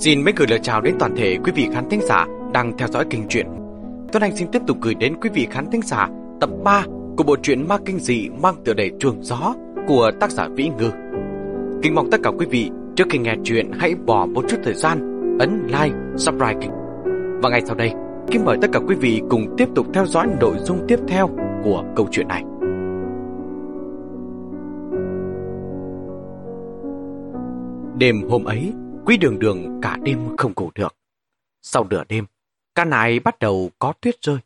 Xin mấy gửi lời chào đến toàn thể quý vị khán thính giả đang theo dõi kênh truyện. Tuấn Anh xin tiếp tục gửi đến quý vị khán thính giả tập 3 của bộ truyện ma kinh dị mang tựa đề Trường Gió của tác giả Vĩ Ngư. Kính mong tất cả quý vị trước khi nghe chuyện hãy bỏ một chút thời gian ấn like, subscribe kênh. Và ngay sau đây, kính mời tất cả quý vị cùng tiếp tục theo dõi nội dung tiếp theo của câu chuyện này. Đêm hôm ấy, Quý đường đường cả đêm không ngủ được. Sau nửa đêm, ca nại bắt đầu có tuyết rơi.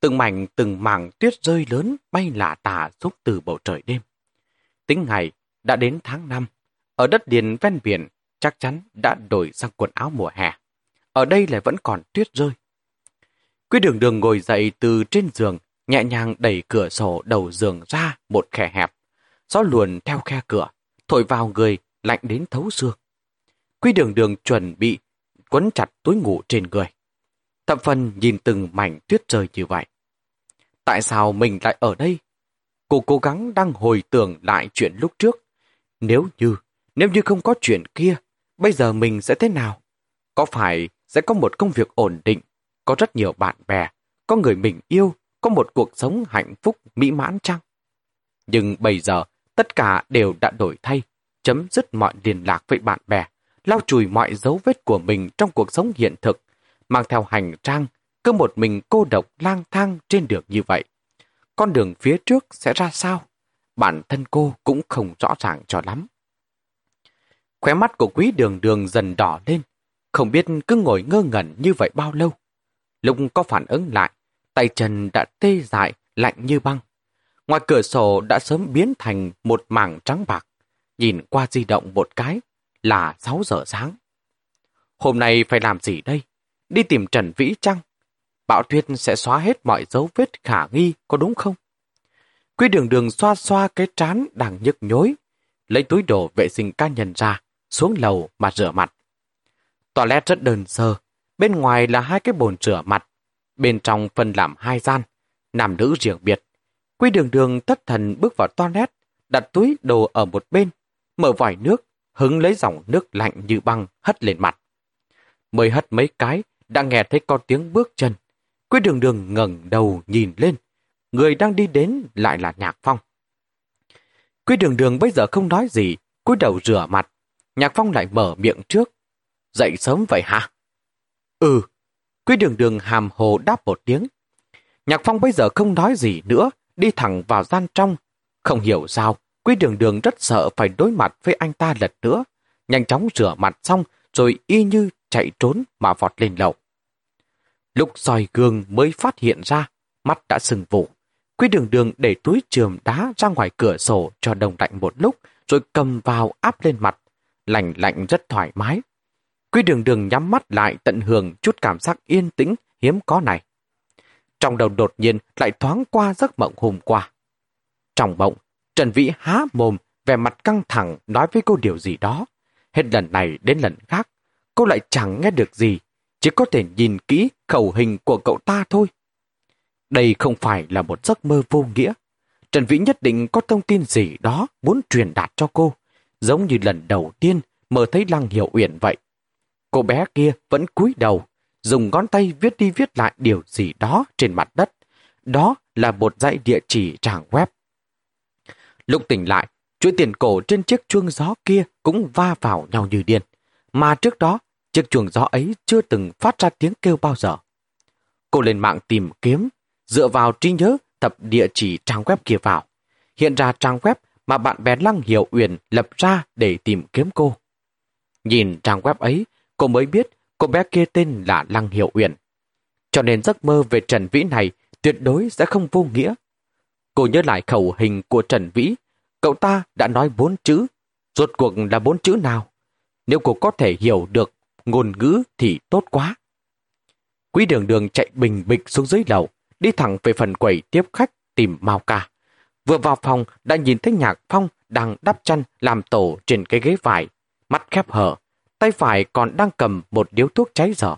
Từng mảnh từng mảng tuyết rơi lớn bay lạ tả xuống từ bầu trời đêm. Tính ngày đã đến tháng 5. Ở đất liền ven biển chắc chắn đã đổi sang quần áo mùa hè. Ở đây lại vẫn còn tuyết rơi. Quý đường đường ngồi dậy từ trên giường, nhẹ nhàng đẩy cửa sổ đầu giường ra một khe hẹp. Gió luồn theo khe cửa, thổi vào người, lạnh đến thấu xương. Quy đường đường chuẩn bị quấn chặt túi ngủ trên người. Thậm phần nhìn từng mảnh tuyết rơi như vậy. Tại sao mình lại ở đây? Cô cố gắng đang hồi tưởng lại chuyện lúc trước. Nếu như, nếu như không có chuyện kia, bây giờ mình sẽ thế nào? Có phải sẽ có một công việc ổn định, có rất nhiều bạn bè, có người mình yêu, có một cuộc sống hạnh phúc mỹ mãn chăng? Nhưng bây giờ, tất cả đều đã đổi thay, chấm dứt mọi liên lạc với bạn bè, lau chùi mọi dấu vết của mình trong cuộc sống hiện thực, mang theo hành trang, cứ một mình cô độc lang thang trên đường như vậy. Con đường phía trước sẽ ra sao? Bản thân cô cũng không rõ ràng cho lắm. Khóe mắt của quý đường đường dần đỏ lên, không biết cứ ngồi ngơ ngẩn như vậy bao lâu. Lúc có phản ứng lại, tay chân đã tê dại, lạnh như băng. Ngoài cửa sổ đã sớm biến thành một mảng trắng bạc. Nhìn qua di động một cái, là 6 giờ sáng. Hôm nay phải làm gì đây? Đi tìm Trần Vĩ Trăng. Bạo tuyết sẽ xóa hết mọi dấu vết khả nghi, có đúng không? Quy đường đường xoa xoa cái trán đang nhức nhối, lấy túi đồ vệ sinh cá nhân ra, xuống lầu mà rửa mặt. Toilet rất đơn sơ, bên ngoài là hai cái bồn rửa mặt, bên trong phân làm hai gian, nam nữ riêng biệt. Quy đường đường thất thần bước vào toilet, đặt túi đồ ở một bên, mở vòi nước, hứng lấy dòng nước lạnh như băng hất lên mặt. Mới hất mấy cái, đã nghe thấy con tiếng bước chân. Quý đường đường ngẩng đầu nhìn lên. Người đang đi đến lại là Nhạc Phong. Quý đường đường bây giờ không nói gì, cúi đầu rửa mặt. Nhạc Phong lại mở miệng trước. Dậy sớm vậy hả? Ừ. Quý đường đường hàm hồ đáp một tiếng. Nhạc Phong bây giờ không nói gì nữa, đi thẳng vào gian trong. Không hiểu sao, Quý đường đường rất sợ phải đối mặt với anh ta lần nữa. Nhanh chóng rửa mặt xong rồi y như chạy trốn mà vọt lên lầu. Lúc soi gương mới phát hiện ra, mắt đã sừng vụ. Quý đường đường để túi trường đá ra ngoài cửa sổ cho đồng lạnh một lúc, rồi cầm vào áp lên mặt. Lạnh lạnh rất thoải mái. Quý đường đường nhắm mắt lại tận hưởng chút cảm giác yên tĩnh hiếm có này. Trong đầu đột nhiên lại thoáng qua giấc mộng hôm qua. Trong mộng, Trần Vĩ há mồm, vẻ mặt căng thẳng nói với cô điều gì đó. Hết lần này đến lần khác, cô lại chẳng nghe được gì, chỉ có thể nhìn kỹ khẩu hình của cậu ta thôi. Đây không phải là một giấc mơ vô nghĩa. Trần Vĩ nhất định có thông tin gì đó muốn truyền đạt cho cô, giống như lần đầu tiên mơ thấy Lăng Hiểu Uyển vậy. Cô bé kia vẫn cúi đầu, dùng ngón tay viết đi viết lại điều gì đó trên mặt đất. Đó là một dãy địa chỉ trang web. Lúc tỉnh lại, chuỗi tiền cổ trên chiếc chuông gió kia cũng va vào nhau như điên. Mà trước đó, chiếc chuông gió ấy chưa từng phát ra tiếng kêu bao giờ. Cô lên mạng tìm kiếm, dựa vào trí nhớ tập địa chỉ trang web kia vào. Hiện ra trang web mà bạn bè Lăng Hiểu Uyển lập ra để tìm kiếm cô. Nhìn trang web ấy, cô mới biết cô bé kia tên là Lăng Hiểu Uyển. Cho nên giấc mơ về Trần Vĩ này tuyệt đối sẽ không vô nghĩa. Cô nhớ lại khẩu hình của Trần Vĩ. Cậu ta đã nói bốn chữ. Rốt cuộc là bốn chữ nào? Nếu cô có thể hiểu được ngôn ngữ thì tốt quá. Quý đường đường chạy bình bịch xuống dưới lầu, đi thẳng về phần quầy tiếp khách tìm Mao Ca. Vừa vào phòng đã nhìn thấy Nhạc Phong đang đắp chăn làm tổ trên cái ghế vải, mắt khép hở, tay phải còn đang cầm một điếu thuốc cháy dở.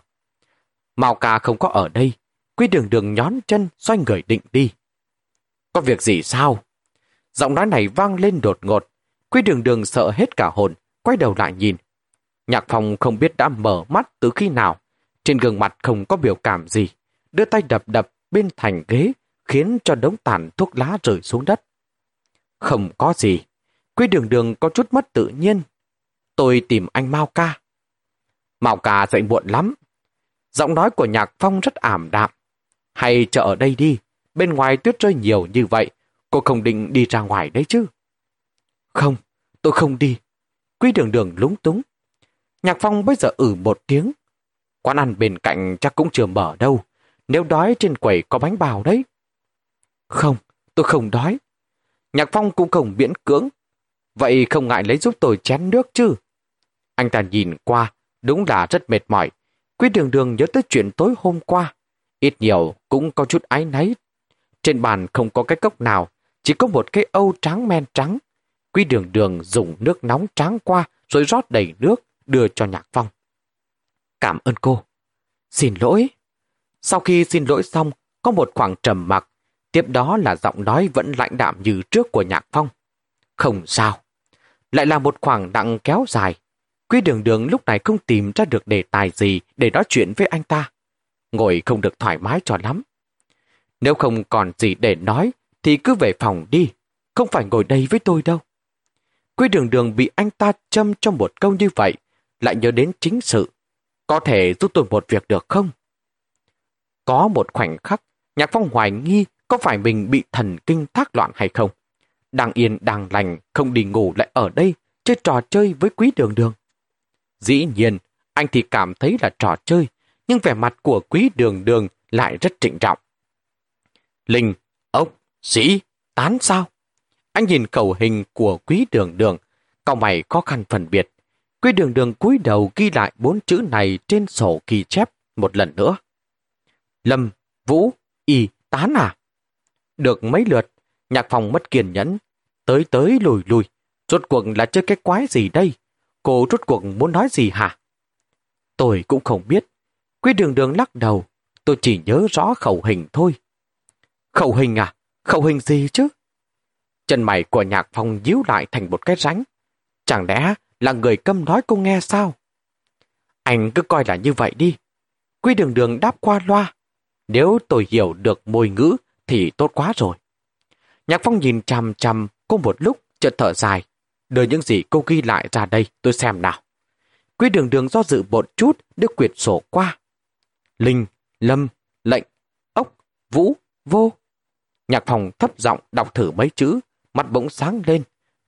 Mao Ca không có ở đây, Quý đường đường nhón chân xoay người định đi. Có việc gì sao? Giọng nói này vang lên đột ngột. Quy đường đường sợ hết cả hồn, quay đầu lại nhìn. Nhạc Phong không biết đã mở mắt từ khi nào. Trên gương mặt không có biểu cảm gì. Đưa tay đập đập bên thành ghế, khiến cho đống tàn thuốc lá rơi xuống đất. Không có gì. Quy đường đường có chút mất tự nhiên. Tôi tìm anh Mao ca. Mao ca dậy muộn lắm. Giọng nói của Nhạc Phong rất ảm đạm. Hay chờ ở đây đi. Bên ngoài tuyết rơi nhiều như vậy. Cô không định đi ra ngoài đấy chứ. Không, tôi không đi. Quý đường đường lúng túng. Nhạc Phong bây giờ ử một tiếng. Quán ăn bên cạnh chắc cũng chưa mở đâu. Nếu đói trên quầy có bánh bào đấy. Không, tôi không đói. Nhạc Phong cũng không miễn cưỡng. Vậy không ngại lấy giúp tôi chén nước chứ. Anh ta nhìn qua, đúng là rất mệt mỏi. Quý đường đường nhớ tới chuyện tối hôm qua. Ít nhiều cũng có chút áy náy. Trên bàn không có cái cốc nào, chỉ có một cái âu trắng men trắng. Quý đường đường dùng nước nóng tráng qua rồi rót đầy nước đưa cho Nhạc Phong. Cảm ơn cô. Xin lỗi. Sau khi xin lỗi xong, có một khoảng trầm mặc, tiếp đó là giọng nói vẫn lạnh đạm như trước của Nhạc Phong. Không sao. Lại là một khoảng đặng kéo dài. Quý đường đường lúc này không tìm ra được đề tài gì để nói chuyện với anh ta. Ngồi không được thoải mái cho lắm. Nếu không còn gì để nói, thì cứ về phòng đi. Không phải ngồi đây với tôi đâu. Quý đường đường bị anh ta châm trong một câu như vậy, lại nhớ đến chính sự. Có thể giúp tôi một việc được không? Có một khoảnh khắc, Nhạc Phong hoài nghi có phải mình bị thần kinh thác loạn hay không. Đang yên, đang lành, không đi ngủ lại ở đây, chơi trò chơi với quý đường đường. Dĩ nhiên, anh thì cảm thấy là trò chơi, nhưng vẻ mặt của quý đường đường lại rất trịnh trọng. Linh, ốc, sĩ, tán sao? Anh nhìn khẩu hình của quý đường đường, cậu mày khó khăn phân biệt. Quý đường đường cúi đầu ghi lại bốn chữ này trên sổ ghi chép một lần nữa. Lâm, Vũ, Y, Tán à? Được mấy lượt, nhạc phòng mất kiên nhẫn, tới tới lùi lùi. Rốt cuộc là chơi cái quái gì đây? Cô rốt cuộc muốn nói gì hả? Tôi cũng không biết. Quý đường đường lắc đầu, tôi chỉ nhớ rõ khẩu hình thôi. Khẩu hình à? Khẩu hình gì chứ? Chân mày của nhạc phong díu lại thành một cái ránh. Chẳng lẽ là người câm nói cô nghe sao? Anh cứ coi là như vậy đi. Quy đường đường đáp qua loa. Nếu tôi hiểu được môi ngữ thì tốt quá rồi. Nhạc phong nhìn chằm chằm cô một lúc chợt thở dài. Đưa những gì cô ghi lại ra đây tôi xem nào. Quy đường đường do dự một chút đưa quyệt sổ qua. Linh, Lâm, Lệnh, Ốc, Vũ, Vô. Nhạc phòng thấp giọng đọc thử mấy chữ, mặt bỗng sáng lên.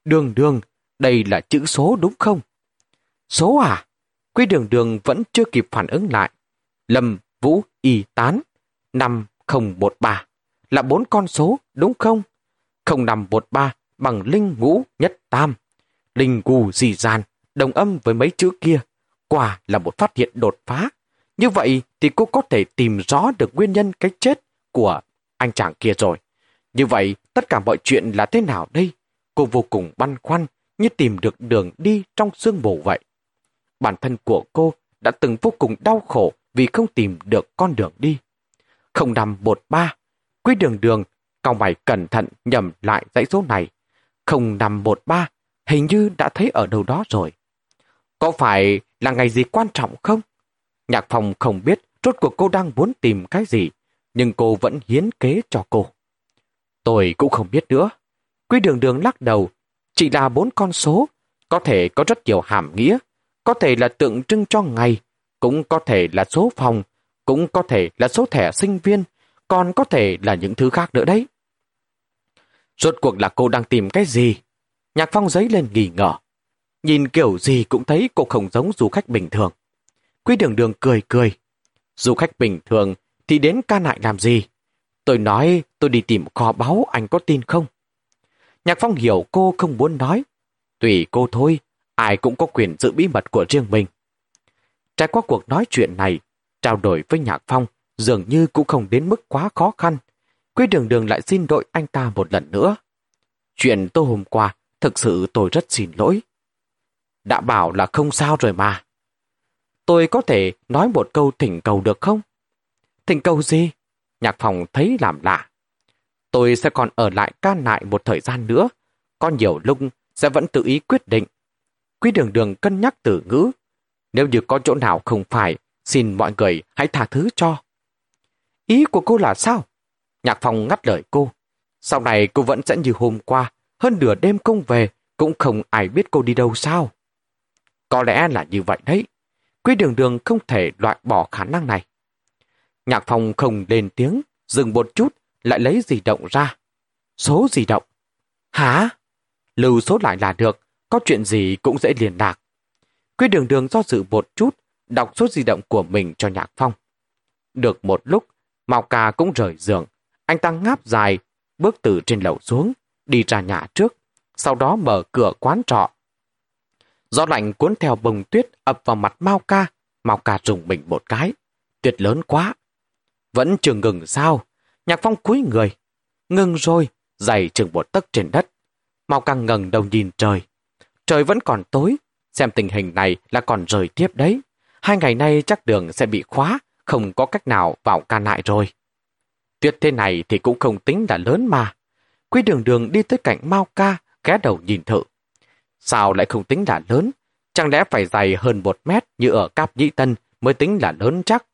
Đường đường, đây là chữ số đúng không? Số à? Quy đường đường vẫn chưa kịp phản ứng lại. Lâm, Vũ, Y, Tán. 5013 là bốn con số đúng không? 0513 bằng linh ngũ nhất tam. Linh gù dì dàn, đồng âm với mấy chữ kia. Quả là một phát hiện đột phá. Như vậy thì cô có thể tìm rõ được nguyên nhân cái chết của anh chàng kia rồi. Như vậy, tất cả mọi chuyện là thế nào đây? Cô vô cùng băn khoăn, như tìm được đường đi trong sương mù vậy. Bản thân của cô đã từng vô cùng đau khổ vì không tìm được con đường đi. Không nằm một ba, quý đường đường, cao mày cẩn thận nhầm lại dãy số này. Không nằm một ba, hình như đã thấy ở đâu đó rồi. Có phải là ngày gì quan trọng không? Nhạc phòng không biết rốt cuộc cô đang muốn tìm cái gì, nhưng cô vẫn hiến kế cho cô. Tôi cũng không biết nữa. Quý đường đường lắc đầu, chỉ là bốn con số, có thể có rất nhiều hàm nghĩa, có thể là tượng trưng cho ngày, cũng có thể là số phòng, cũng có thể là số thẻ sinh viên, còn có thể là những thứ khác nữa đấy. Rốt cuộc là cô đang tìm cái gì? Nhạc phong giấy lên nghi ngờ. Nhìn kiểu gì cũng thấy cô không giống du khách bình thường. Quý đường đường cười cười. Du khách bình thường thì đến ca nại làm gì? Tôi nói tôi đi tìm kho báu anh có tin không? Nhạc Phong hiểu cô không muốn nói. Tùy cô thôi, ai cũng có quyền giữ bí mật của riêng mình. Trải qua cuộc nói chuyện này, trao đổi với Nhạc Phong dường như cũng không đến mức quá khó khăn. Quý đường đường lại xin đội anh ta một lần nữa. Chuyện tôi hôm qua, thực sự tôi rất xin lỗi. Đã bảo là không sao rồi mà. Tôi có thể nói một câu thỉnh cầu được không? Thỉnh cầu gì? Nhạc phòng thấy làm lạ. Tôi sẽ còn ở lại ca nại một thời gian nữa. Có nhiều lúc sẽ vẫn tự ý quyết định. Quý đường đường cân nhắc từ ngữ. Nếu như có chỗ nào không phải, xin mọi người hãy tha thứ cho. Ý của cô là sao? Nhạc Phòng ngắt lời cô. Sau này cô vẫn sẽ như hôm qua, hơn nửa đêm công về, cũng không ai biết cô đi đâu sao. Có lẽ là như vậy đấy. Quý đường đường không thể loại bỏ khả năng này. Nhạc Phong không lên tiếng, dừng một chút, lại lấy di động ra. Số di động? Hả? Lưu số lại là được, có chuyện gì cũng dễ liên lạc. Quý đường đường do dự một chút, đọc số di động của mình cho Nhạc Phong. Được một lúc, Mao Ca cũng rời giường. Anh ta ngáp dài, bước từ trên lầu xuống, đi ra nhà trước, sau đó mở cửa quán trọ. Gió lạnh cuốn theo bông tuyết ập vào mặt Mao Ca, Mao Ca rùng mình một cái. Tuyệt lớn quá. Vẫn chưa ngừng sao? Nhạc Phong cúi người. Ngừng rồi, dày chừng một tấc trên đất. mau càng ngẩng đầu nhìn trời. Trời vẫn còn tối, xem tình hình này là còn rời tiếp đấy. Hai ngày nay chắc đường sẽ bị khóa, không có cách nào vào ca lại rồi. Tuyết thế này thì cũng không tính là lớn mà. Quý đường đường đi tới cạnh Mao Ca, ghé đầu nhìn thử. Sao lại không tính là lớn? Chẳng lẽ phải dày hơn một mét như ở Cáp Nhĩ Tân mới tính là lớn chắc?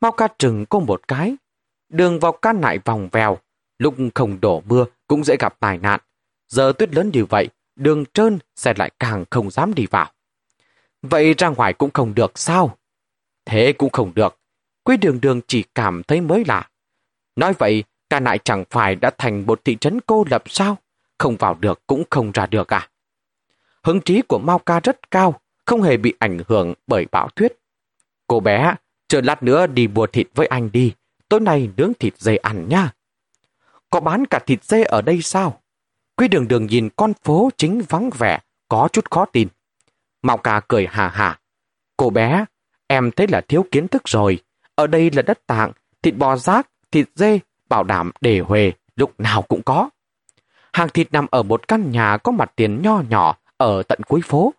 Mao Ca trừng cô một cái. Đường vào ca nại vòng vèo, lúc không đổ mưa cũng dễ gặp tai nạn. Giờ tuyết lớn như vậy, đường trơn sẽ lại càng không dám đi vào. Vậy ra ngoài cũng không được sao? Thế cũng không được. Quý đường đường chỉ cảm thấy mới lạ. Nói vậy, ca nại chẳng phải đã thành một thị trấn cô lập sao? Không vào được cũng không ra được à? Hứng trí của Mao Ca rất cao, không hề bị ảnh hưởng bởi bão tuyết. Cô bé, chờ lát nữa đi mua thịt với anh đi, tối nay nướng thịt dê ăn nha. Có bán cả thịt dê ở đây sao? Quý đường đường nhìn con phố chính vắng vẻ, có chút khó tin. Mạo ca cười hà hà. Cô bé, em thấy là thiếu kiến thức rồi. Ở đây là đất tạng, thịt bò rác, thịt dê, bảo đảm để huề, lúc nào cũng có. Hàng thịt nằm ở một căn nhà có mặt tiền nho nhỏ ở tận cuối phố.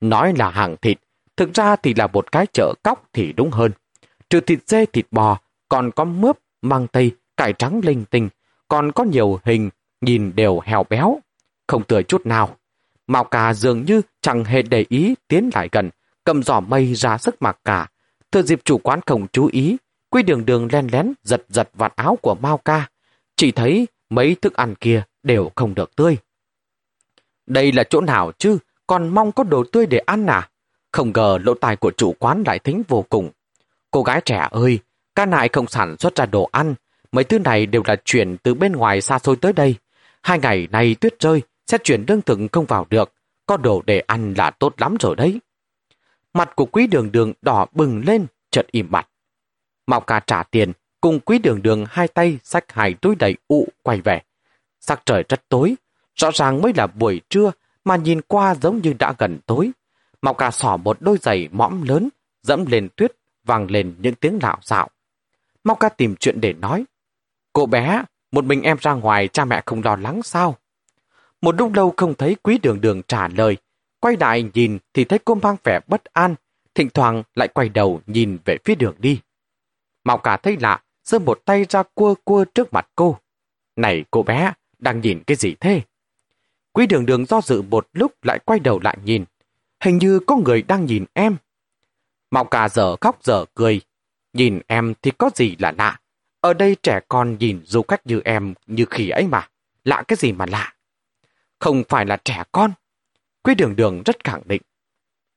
Nói là hàng thịt, thực ra thì là một cái chợ cóc thì đúng hơn. Trừ thịt dê, thịt bò, còn có mướp, măng tây, cải trắng linh tinh, còn có nhiều hình, nhìn đều hèo béo. Không tươi chút nào. Mao cà dường như chẳng hề để ý tiến lại gần, cầm giỏ mây ra sức mặc cả. Thừa dịp chủ quán không chú ý, quy đường đường len lén giật giật vạt áo của Mao ca. Chỉ thấy mấy thức ăn kia đều không được tươi. Đây là chỗ nào chứ, còn mong có đồ tươi để ăn à? Không ngờ lỗ tài của chủ quán lại thính vô cùng. Cô gái trẻ ơi, ca nại không sản xuất ra đồ ăn, mấy thứ này đều là chuyển từ bên ngoài xa xôi tới đây. Hai ngày nay tuyết rơi, sẽ chuyển lương thực không vào được, có đồ để ăn là tốt lắm rồi đấy. Mặt của quý đường đường đỏ bừng lên, chợt im bặt. Mạo ca trả tiền, cùng quý đường đường hai tay xách hai túi đầy ụ quay về. Sắc trời rất tối, rõ ràng mới là buổi trưa mà nhìn qua giống như đã gần tối. Mạo ca xỏ một đôi giày mõm lớn, dẫm lên tuyết, vang lên những tiếng lạo xạo. Mau ca tìm chuyện để nói. Cô bé, một mình em ra ngoài cha mẹ không lo lắng sao? Một lúc lâu không thấy quý đường đường trả lời. Quay lại nhìn thì thấy cô mang vẻ bất an, thỉnh thoảng lại quay đầu nhìn về phía đường đi. Mau cả thấy lạ, giơ một tay ra cua cua trước mặt cô. Này cô bé, đang nhìn cái gì thế? Quý đường đường do dự một lúc lại quay đầu lại nhìn. Hình như có người đang nhìn em. Mạo cả dở khóc dở cười. Nhìn em thì có gì là lạ. Ở đây trẻ con nhìn du khách như em như khỉ ấy mà. Lạ cái gì mà lạ. Không phải là trẻ con. Quý đường đường rất khẳng định.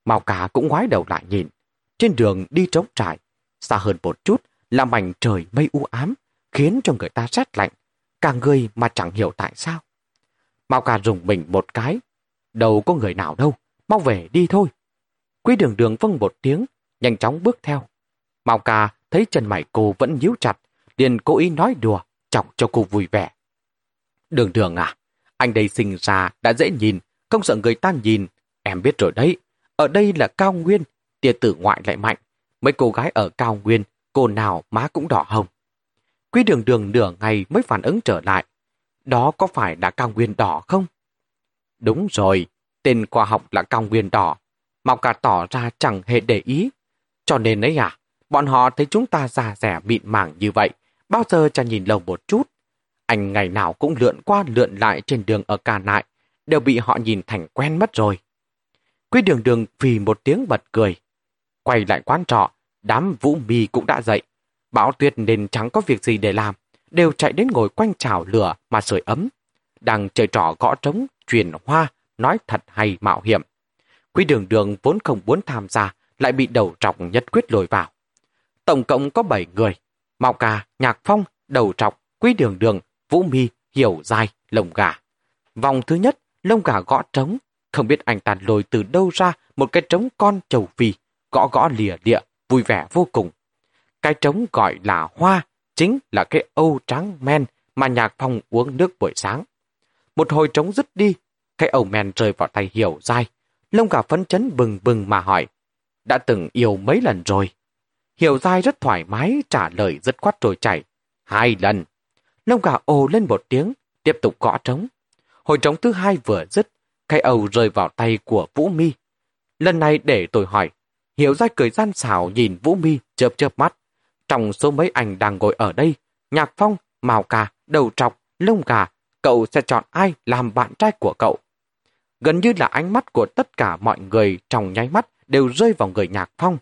Mao cả cũng ngoái đầu lại nhìn. Trên đường đi trống trải. Xa hơn một chút là mảnh trời mây u ám, khiến cho người ta rét lạnh. Cả người mà chẳng hiểu tại sao. Mao cả rùng mình một cái. Đâu có người nào đâu. Mau về đi thôi. Quý đường đường vâng một tiếng, nhanh chóng bước theo. Mao ca thấy chân mày cô vẫn nhíu chặt, liền cố ý nói đùa, chọc cho cô vui vẻ. Đường đường à, anh đây sinh ra đã dễ nhìn, không sợ người ta nhìn. Em biết rồi đấy, ở đây là cao nguyên, tia tử ngoại lại mạnh. Mấy cô gái ở cao nguyên, cô nào má cũng đỏ hồng. Quý đường đường nửa ngày mới phản ứng trở lại. Đó có phải là cao nguyên đỏ không? Đúng rồi, tên khoa học là cao nguyên đỏ. Mao cả tỏ ra chẳng hề để ý. Cho nên ấy à, bọn họ thấy chúng ta già rẻ mịn màng như vậy, bao giờ chẳng nhìn lâu một chút. Anh ngày nào cũng lượn qua lượn lại trên đường ở Cà Nại, đều bị họ nhìn thành quen mất rồi. Quý đường đường vì một tiếng bật cười. quay lại quán trọ, đám vũ mì cũng đã dậy. Bão tuyết nên chẳng có việc gì để làm, đều chạy đến ngồi quanh chảo lửa mà sưởi ấm. Đang chơi trò gõ trống, truyền hoa, nói thật hay mạo hiểm. Quý đường đường vốn không muốn tham gia, lại bị đầu trọc nhất quyết lồi vào. Tổng cộng có 7 người, Mạo Ca, Nhạc Phong, Đầu Trọc, Quý Đường Đường, Vũ Mi, Hiểu Dài, Lồng Gà. Vòng thứ nhất, lông gà gõ trống, không biết anh ta lồi từ đâu ra một cái trống con trầu phi, gõ gõ lìa địa, vui vẻ vô cùng. Cái trống gọi là hoa, chính là cái âu trắng men mà Nhạc Phong uống nước buổi sáng. Một hồi trống dứt đi, cái âu men rơi vào tay Hiểu Dài. Lông gà phấn chấn bừng bừng mà hỏi, đã từng yêu mấy lần rồi? Hiểu dai rất thoải mái trả lời rất quát trôi chảy. Hai lần. Lông gà ồ lên một tiếng, tiếp tục gõ trống. Hồi trống thứ hai vừa dứt, cây ầu rơi vào tay của Vũ Mi. Lần này để tôi hỏi, Hiểu dai cười gian xảo nhìn Vũ Mi chớp chớp mắt. Trong số mấy anh đang ngồi ở đây, Nhạc Phong, Màu Cà, Đầu Trọc, Lông Gà, cậu sẽ chọn ai làm bạn trai của cậu? Gần như là ánh mắt của tất cả mọi người trong nháy mắt đều rơi vào người Nhạc Phong.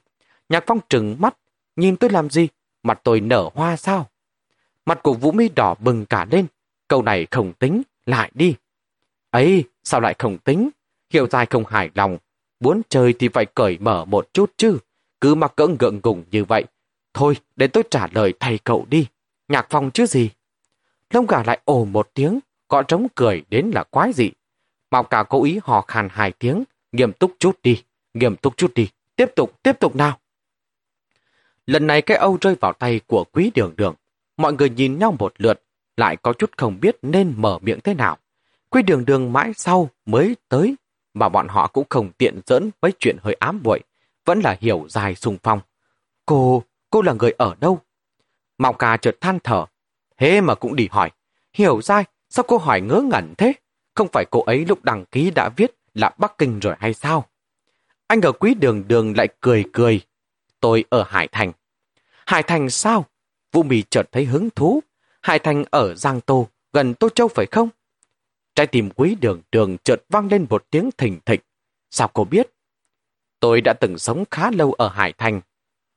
Nhạc Phong trừng mắt, nhìn tôi làm gì? Mặt tôi nở hoa sao? Mặt của Vũ Mi đỏ bừng cả lên. Câu này không tính, lại đi. ấy sao lại không tính? Hiểu dài không hài lòng. Muốn chơi thì phải cởi mở một chút chứ. Cứ mặc cỡ ngượng ngùng như vậy. Thôi, để tôi trả lời thầy cậu đi. Nhạc Phong chứ gì? Lông gà lại ồ một tiếng, gõ trống cười đến là quái dị. Mạo cả cố ý hò khàn hai tiếng, nghiêm túc chút đi, nghiêm túc chút đi, tiếp tục, tiếp tục nào. Lần này cái âu rơi vào tay của quý đường đường. Mọi người nhìn nhau một lượt, lại có chút không biết nên mở miệng thế nào. Quý đường đường mãi sau mới tới, mà bọn họ cũng không tiện dẫn với chuyện hơi ám muội vẫn là hiểu dài sùng phong. Cô, cô là người ở đâu? Mạo ca chợt than thở, thế mà cũng đi hỏi. Hiểu dài, sao cô hỏi ngớ ngẩn thế? Không phải cô ấy lúc đăng ký đã viết là Bắc Kinh rồi hay sao? Anh ở quý đường đường lại cười cười. Tôi ở Hải Thành. Hải Thành sao? Vũ Mì chợt thấy hứng thú. Hải Thành ở Giang Tô, gần Tô Châu phải không? Trái tim quý đường đường chợt vang lên một tiếng thình thịch. Sao cô biết? Tôi đã từng sống khá lâu ở Hải Thành.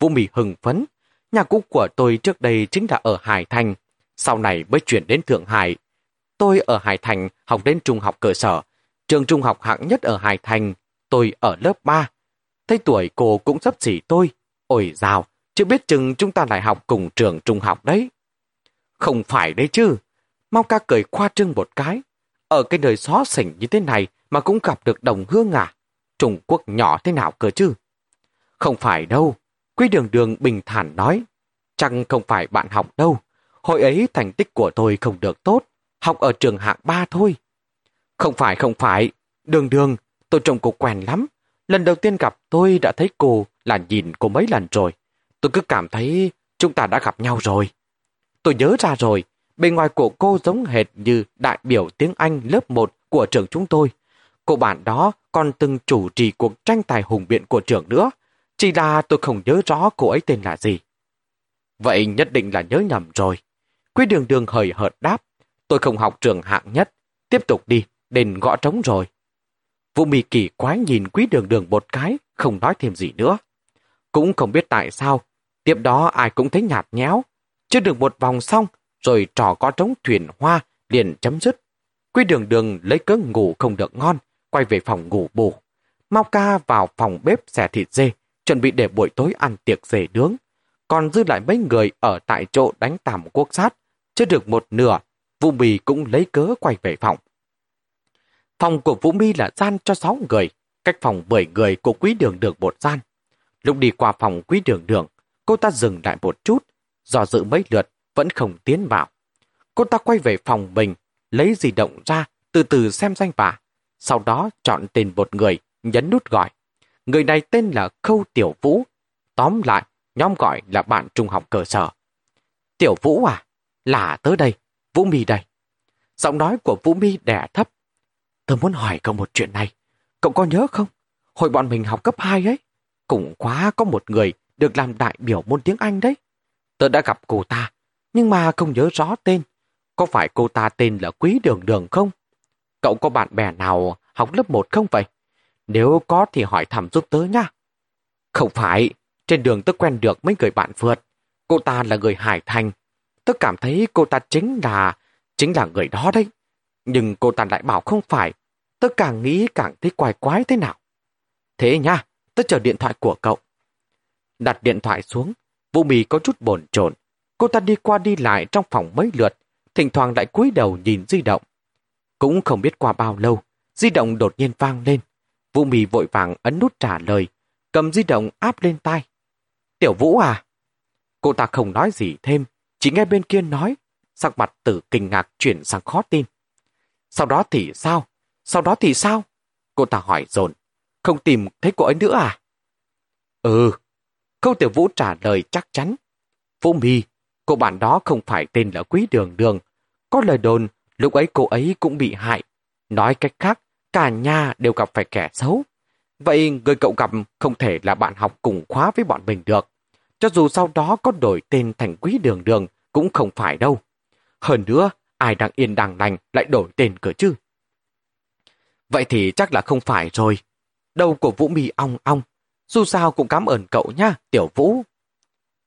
Vũ Mì hừng phấn. Nhà cũ của tôi trước đây chính là ở Hải Thành. Sau này mới chuyển đến Thượng Hải. Tôi ở Hải Thành học đến trung học cơ sở. Trường trung học hạng nhất ở Hải Thành. Tôi ở lớp 3. Thấy tuổi cô cũng sắp xỉ tôi. Ôi dào, chưa biết chừng chúng ta lại học cùng trường trung học đấy. Không phải đấy chứ. Mau ca cười khoa trương một cái. Ở cái nơi xó xỉnh như thế này mà cũng gặp được đồng hương à? Trung Quốc nhỏ thế nào cơ chứ? Không phải đâu. Quý đường đường bình thản nói. Chẳng không phải bạn học đâu. Hồi ấy thành tích của tôi không được tốt. Học ở trường hạng ba thôi. Không phải, không phải. Đường đường, tôi trông cô quen lắm. Lần đầu tiên gặp tôi đã thấy cô là nhìn cô mấy lần rồi. Tôi cứ cảm thấy chúng ta đã gặp nhau rồi. Tôi nhớ ra rồi, bên ngoài của cô giống hệt như đại biểu tiếng Anh lớp 1 của trường chúng tôi. Cô bạn đó còn từng chủ trì cuộc tranh tài hùng biện của trường nữa. Chỉ là tôi không nhớ rõ cô ấy tên là gì. Vậy nhất định là nhớ nhầm rồi. Quý đường đường hời hợt đáp. Tôi không học trường hạng nhất. Tiếp tục đi, đền gõ trống rồi. Vũ mì kỳ quái nhìn quý đường đường một cái, không nói thêm gì nữa. Cũng không biết tại sao, tiếp đó ai cũng thấy nhạt nhẽo. Chưa được một vòng xong, rồi trò có trống thuyền hoa liền chấm dứt. Quý đường đường lấy cớ ngủ không được ngon, quay về phòng ngủ bù. Mau ca vào phòng bếp xẻ thịt dê, chuẩn bị để buổi tối ăn tiệc dê nướng. Còn dư lại mấy người ở tại chỗ đánh tàm quốc sát. Chưa được một nửa, Vũ Bì cũng lấy cớ quay về phòng. Phòng của Vũ Mi là gian cho 6 người, cách phòng 7 người của quý đường đường một gian. Lúc đi qua phòng quý đường đường, cô ta dừng lại một chút, do dự mấy lượt, vẫn không tiến vào. Cô ta quay về phòng mình, lấy di động ra, từ từ xem danh bạ. Sau đó chọn tên một người, nhấn nút gọi. Người này tên là Khâu Tiểu Vũ. Tóm lại, nhóm gọi là bạn trung học cơ sở. Tiểu Vũ à? Là tới đây, Vũ Mi đây. Giọng nói của Vũ Mi đẻ thấp, Tôi muốn hỏi cậu một chuyện này. Cậu có nhớ không? Hồi bọn mình học cấp 2 ấy, cũng quá có một người được làm đại biểu môn tiếng Anh đấy. Tôi đã gặp cô ta, nhưng mà không nhớ rõ tên. Có phải cô ta tên là Quý Đường Đường không? Cậu có bạn bè nào học lớp 1 không vậy? Nếu có thì hỏi thăm giúp tớ nha. Không phải, trên đường tôi quen được mấy người bạn vượt. Cô ta là người Hải Thành. Tôi cảm thấy cô ta chính là... chính là người đó đấy. Nhưng cô ta lại bảo không phải. Tôi càng nghĩ càng thấy quái quái thế nào. Thế nha, tôi chờ điện thoại của cậu. Đặt điện thoại xuống, Vũ Mì có chút bồn chồn. Cô ta đi qua đi lại trong phòng mấy lượt, thỉnh thoảng lại cúi đầu nhìn di động. Cũng không biết qua bao lâu, di động đột nhiên vang lên. Vũ Mì vội vàng ấn nút trả lời, cầm di động áp lên tai. Tiểu Vũ à? Cô ta không nói gì thêm, chỉ nghe bên kia nói, sắc mặt từ kinh ngạc chuyển sang khó tin. Sau đó thì sao? Sau đó thì sao? Cô ta hỏi dồn không tìm thấy cô ấy nữa à? Ừ. Câu tiểu vũ trả lời chắc chắn. Vũ mi, cô bạn đó không phải tên là Quý Đường Đường. Có lời đồn, lúc ấy cô ấy cũng bị hại. Nói cách khác, cả nhà đều gặp phải kẻ xấu. Vậy người cậu gặp không thể là bạn học cùng khóa với bọn mình được. Cho dù sau đó có đổi tên thành Quý Đường Đường, cũng không phải đâu. Hơn nữa, ai đang yên đang lành lại đổi tên cửa chứ? Vậy thì chắc là không phải rồi. Đầu của Vũ Mi ong ong. Dù sao cũng cảm ơn cậu nha, tiểu Vũ.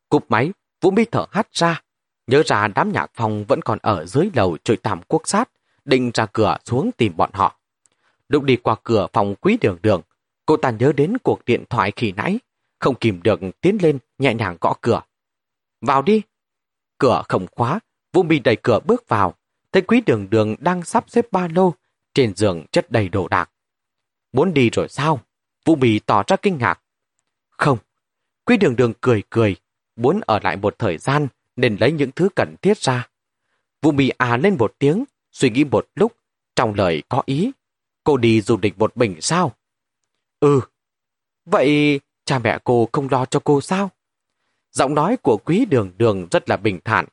Cúp máy, Vũ Mi thở hắt ra. Nhớ ra đám nhạc phòng vẫn còn ở dưới lầu trội tạm quốc sát, định ra cửa xuống tìm bọn họ. Lúc đi qua cửa phòng quý đường đường, cô ta nhớ đến cuộc điện thoại khi nãy, không kìm được tiến lên nhẹ nhàng gõ cửa. Vào đi. Cửa không khóa, Vũ Mi đẩy cửa bước vào, thấy quý đường đường đang sắp xếp ba lô, trên giường chất đầy đồ đạc. Muốn đi rồi sao? Vũ Bì tỏ ra kinh ngạc. Không. Quý đường đường cười cười, muốn ở lại một thời gian nên lấy những thứ cần thiết ra. Vũ Bì à lên một tiếng, suy nghĩ một lúc, trong lời có ý. Cô đi du lịch một mình sao? Ừ. Vậy cha mẹ cô không lo cho cô sao? Giọng nói của quý đường đường rất là bình thản.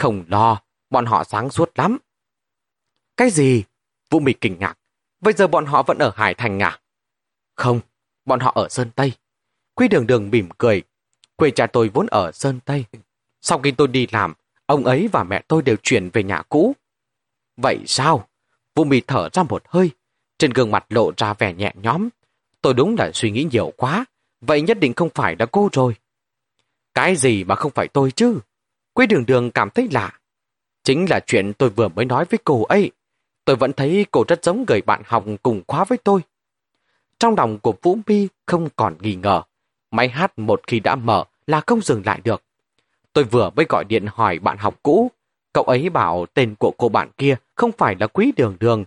Không lo, bọn họ sáng suốt lắm. Cái gì? Vũ Mị kinh ngạc. Bây giờ bọn họ vẫn ở Hải Thành à? Không, bọn họ ở Sơn Tây. Quy đường đường mỉm cười. Quê cha tôi vốn ở Sơn Tây. Sau khi tôi đi làm, ông ấy và mẹ tôi đều chuyển về nhà cũ. Vậy sao? Vũ Mị thở ra một hơi. Trên gương mặt lộ ra vẻ nhẹ nhõm. Tôi đúng là suy nghĩ nhiều quá. Vậy nhất định không phải là cô rồi. Cái gì mà không phải tôi chứ? Quý đường đường cảm thấy lạ. Chính là chuyện tôi vừa mới nói với cô ấy. Tôi vẫn thấy cô rất giống người bạn học cùng khóa với tôi. Trong lòng của Vũ Mi không còn nghi ngờ. Máy hát một khi đã mở là không dừng lại được. Tôi vừa mới gọi điện hỏi bạn học cũ. Cậu ấy bảo tên của cô bạn kia không phải là Quý Đường Đường.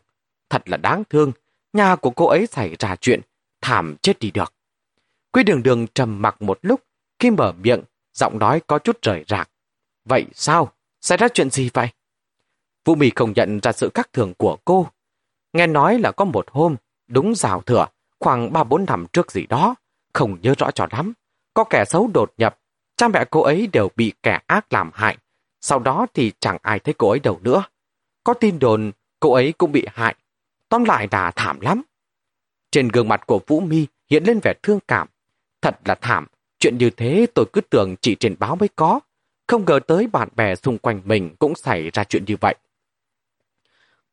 Thật là đáng thương. Nhà của cô ấy xảy ra chuyện. Thảm chết đi được. Quý Đường Đường trầm mặc một lúc. Khi mở miệng, giọng nói có chút rời rạc. Vậy sao? Xảy ra chuyện gì vậy? Vũ Mì không nhận ra sự khác thường của cô. Nghe nói là có một hôm, đúng rào thừa, khoảng 3-4 năm trước gì đó, không nhớ rõ cho lắm. Có kẻ xấu đột nhập, cha mẹ cô ấy đều bị kẻ ác làm hại. Sau đó thì chẳng ai thấy cô ấy đâu nữa. Có tin đồn cô ấy cũng bị hại. Tóm lại là thảm lắm. Trên gương mặt của Vũ Mi hiện lên vẻ thương cảm. Thật là thảm, chuyện như thế tôi cứ tưởng chỉ trên báo mới có. Không ngờ tới bạn bè xung quanh mình cũng xảy ra chuyện như vậy.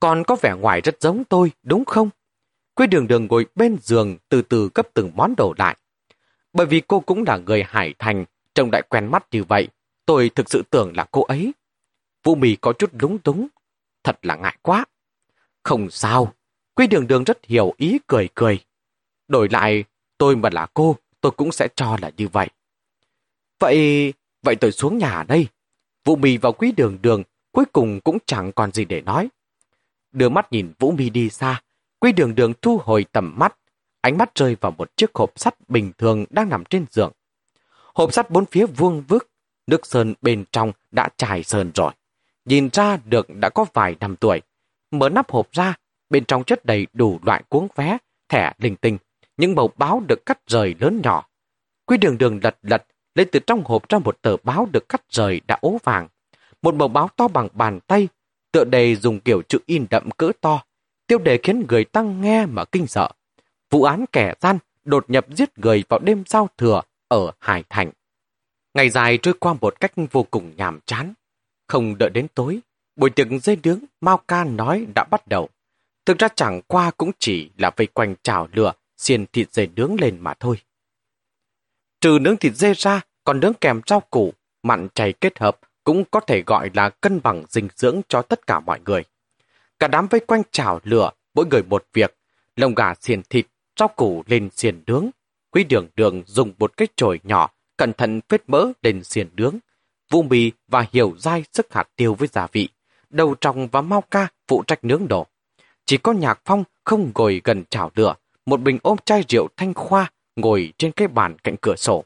Còn có vẻ ngoài rất giống tôi, đúng không? Quy đường đường ngồi bên giường từ từ cấp từng món đồ lại. Bởi vì cô cũng là người Hải Thành, trông đại quen mắt như vậy, tôi thực sự tưởng là cô ấy. Vũ mì có chút lúng túng, thật là ngại quá. Không sao, Quy đường đường rất hiểu ý cười cười. Đổi lại, tôi mà là cô, tôi cũng sẽ cho là như vậy. Vậy, vậy tôi xuống nhà đây. Vũ mì vào quý đường đường, cuối cùng cũng chẳng còn gì để nói đưa mắt nhìn Vũ mì đi xa. quý đường đường thu hồi tầm mắt, ánh mắt rơi vào một chiếc hộp sắt bình thường đang nằm trên giường. Hộp sắt bốn phía vuông vức, nước sơn bên trong đã trải sơn rồi. Nhìn ra được đã có vài năm tuổi. Mở nắp hộp ra, bên trong chất đầy đủ loại cuốn vé, thẻ linh tinh, những màu báo được cắt rời lớn nhỏ. Quý đường đường lật lật, lấy từ trong hộp ra một tờ báo được cắt rời đã ố vàng. Một mẩu báo to bằng bàn tay Tựa đề dùng kiểu chữ in đậm cỡ to, tiêu đề khiến người tăng nghe mà kinh sợ. Vụ án kẻ gian đột nhập giết người vào đêm giao thừa ở Hải Thành. Ngày dài trôi qua một cách vô cùng nhàm chán. Không đợi đến tối, buổi tiệc dây đướng Mao Ca nói đã bắt đầu. Thực ra chẳng qua cũng chỉ là vây quanh chảo lửa, xiên thịt dây nướng lên mà thôi. Trừ nướng thịt dê ra, còn nướng kèm rau củ, mặn chay kết hợp cũng có thể gọi là cân bằng dinh dưỡng cho tất cả mọi người. Cả đám vây quanh chảo lửa, mỗi người một việc, lồng gà xiên thịt, rau củ lên xiên nướng. Quý đường đường dùng một cái chổi nhỏ, cẩn thận phết mỡ lên xiên nướng. Vu mì và hiểu dai sức hạt tiêu với gia vị. Đầu tròng và mau ca phụ trách nướng đồ. Chỉ có nhạc phong không ngồi gần chảo lửa, một bình ôm chai rượu thanh khoa ngồi trên cái bàn cạnh cửa sổ.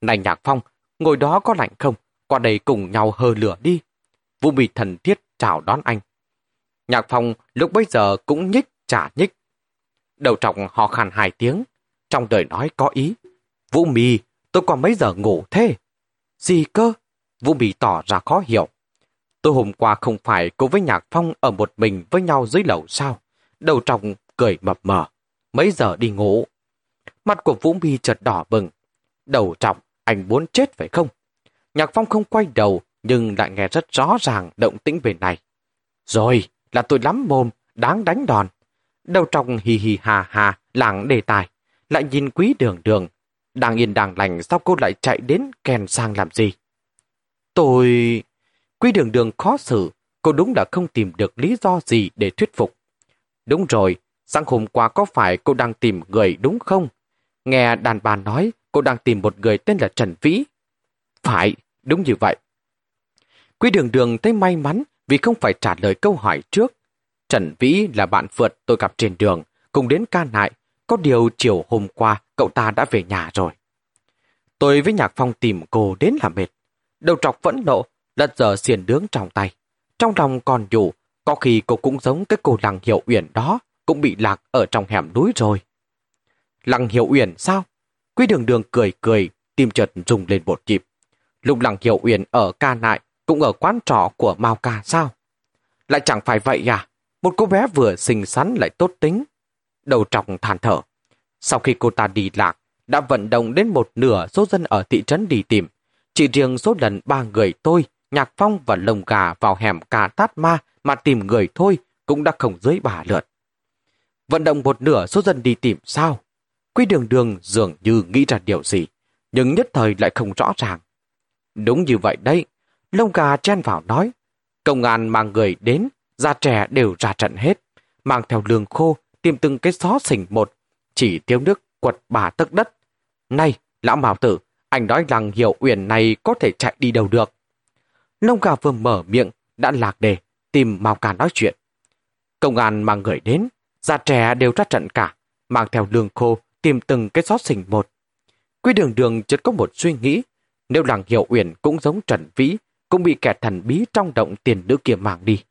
Này nhạc phong, ngồi đó có lạnh không? Qua đây cùng nhau hơ lửa đi. Vũ Mì thần thiết chào đón anh. Nhạc phong lúc bấy giờ cũng nhích trả nhích. Đầu trọng ho khàn hai tiếng. Trong đời nói có ý. Vũ Mì, tôi còn mấy giờ ngủ thế? Gì cơ? Vũ Mì tỏ ra khó hiểu. Tôi hôm qua không phải cô với Nhạc Phong ở một mình với nhau dưới lầu sao? Đầu trọng cười mập mờ. Mấy giờ đi ngủ? Mặt của Vũ Mi chợt đỏ bừng. Đầu trọng, anh muốn chết phải không? Nhạc Phong không quay đầu, nhưng lại nghe rất rõ ràng động tĩnh về này. Rồi, là tôi lắm mồm, đáng đánh đòn. Đầu trọng hì hì hà hà, lảng đề tài. Lại nhìn quý đường đường. Đang yên đang lành sao cô lại chạy đến kèn sang làm gì? Tôi... Quý đường đường khó xử, cô đúng là không tìm được lý do gì để thuyết phục. Đúng rồi, sáng hôm qua có phải cô đang tìm người đúng không? Nghe đàn bà nói cô đang tìm một người tên là Trần Vĩ. Phải, đúng như vậy. Quý đường đường thấy may mắn vì không phải trả lời câu hỏi trước. Trần Vĩ là bạn phượt tôi gặp trên đường, cùng đến ca nại. Có điều chiều hôm qua cậu ta đã về nhà rồi. Tôi với Nhạc Phong tìm cô đến là mệt. Đầu trọc vẫn nộ, lật giờ xiền nướng trong tay. Trong lòng còn dù, có khi cô cũng giống cái cô làng hiệu uyển đó, cũng bị lạc ở trong hẻm núi rồi. Lăng Hiểu Uyển sao? Quý đường đường cười cười, tim chợt rung lên một nhịp. Lúc Lăng Hiểu Uyển ở ca nại, cũng ở quán trọ của Mao ca sao? Lại chẳng phải vậy à? Một cô bé vừa xinh xắn lại tốt tính. Đầu trọng than thở. Sau khi cô ta đi lạc, đã vận động đến một nửa số dân ở thị trấn đi tìm. Chỉ riêng số lần ba người tôi, Nhạc Phong và Lồng Gà vào hẻm cà tát ma mà tìm người thôi cũng đã không dưới bà lượt. Vận động một nửa số dân đi tìm sao? Quy đường đường dường như nghĩ ra điều gì, nhưng nhất thời lại không rõ ràng. Đúng như vậy đấy, lông gà chen vào nói. Công an mang người đến, da trẻ đều ra trận hết, mang theo lương khô, tìm từng cái xó xỉnh một, chỉ thiếu nước quật bà tức đất. Này, lão mạo tử, anh nói rằng hiệu uyển này có thể chạy đi đâu được. Lông gà vừa mở miệng, đã lạc đề, tìm Mao Ca nói chuyện. Công an mang người đến, già trẻ đều ra trận cả, mang theo lương khô, tìm từng cái xót xỉnh một. Quy đường đường chợt có một suy nghĩ, nếu làng hiệu uyển cũng giống Trần Vĩ, cũng bị kẻ thần bí trong động tiền nữ kia mang đi.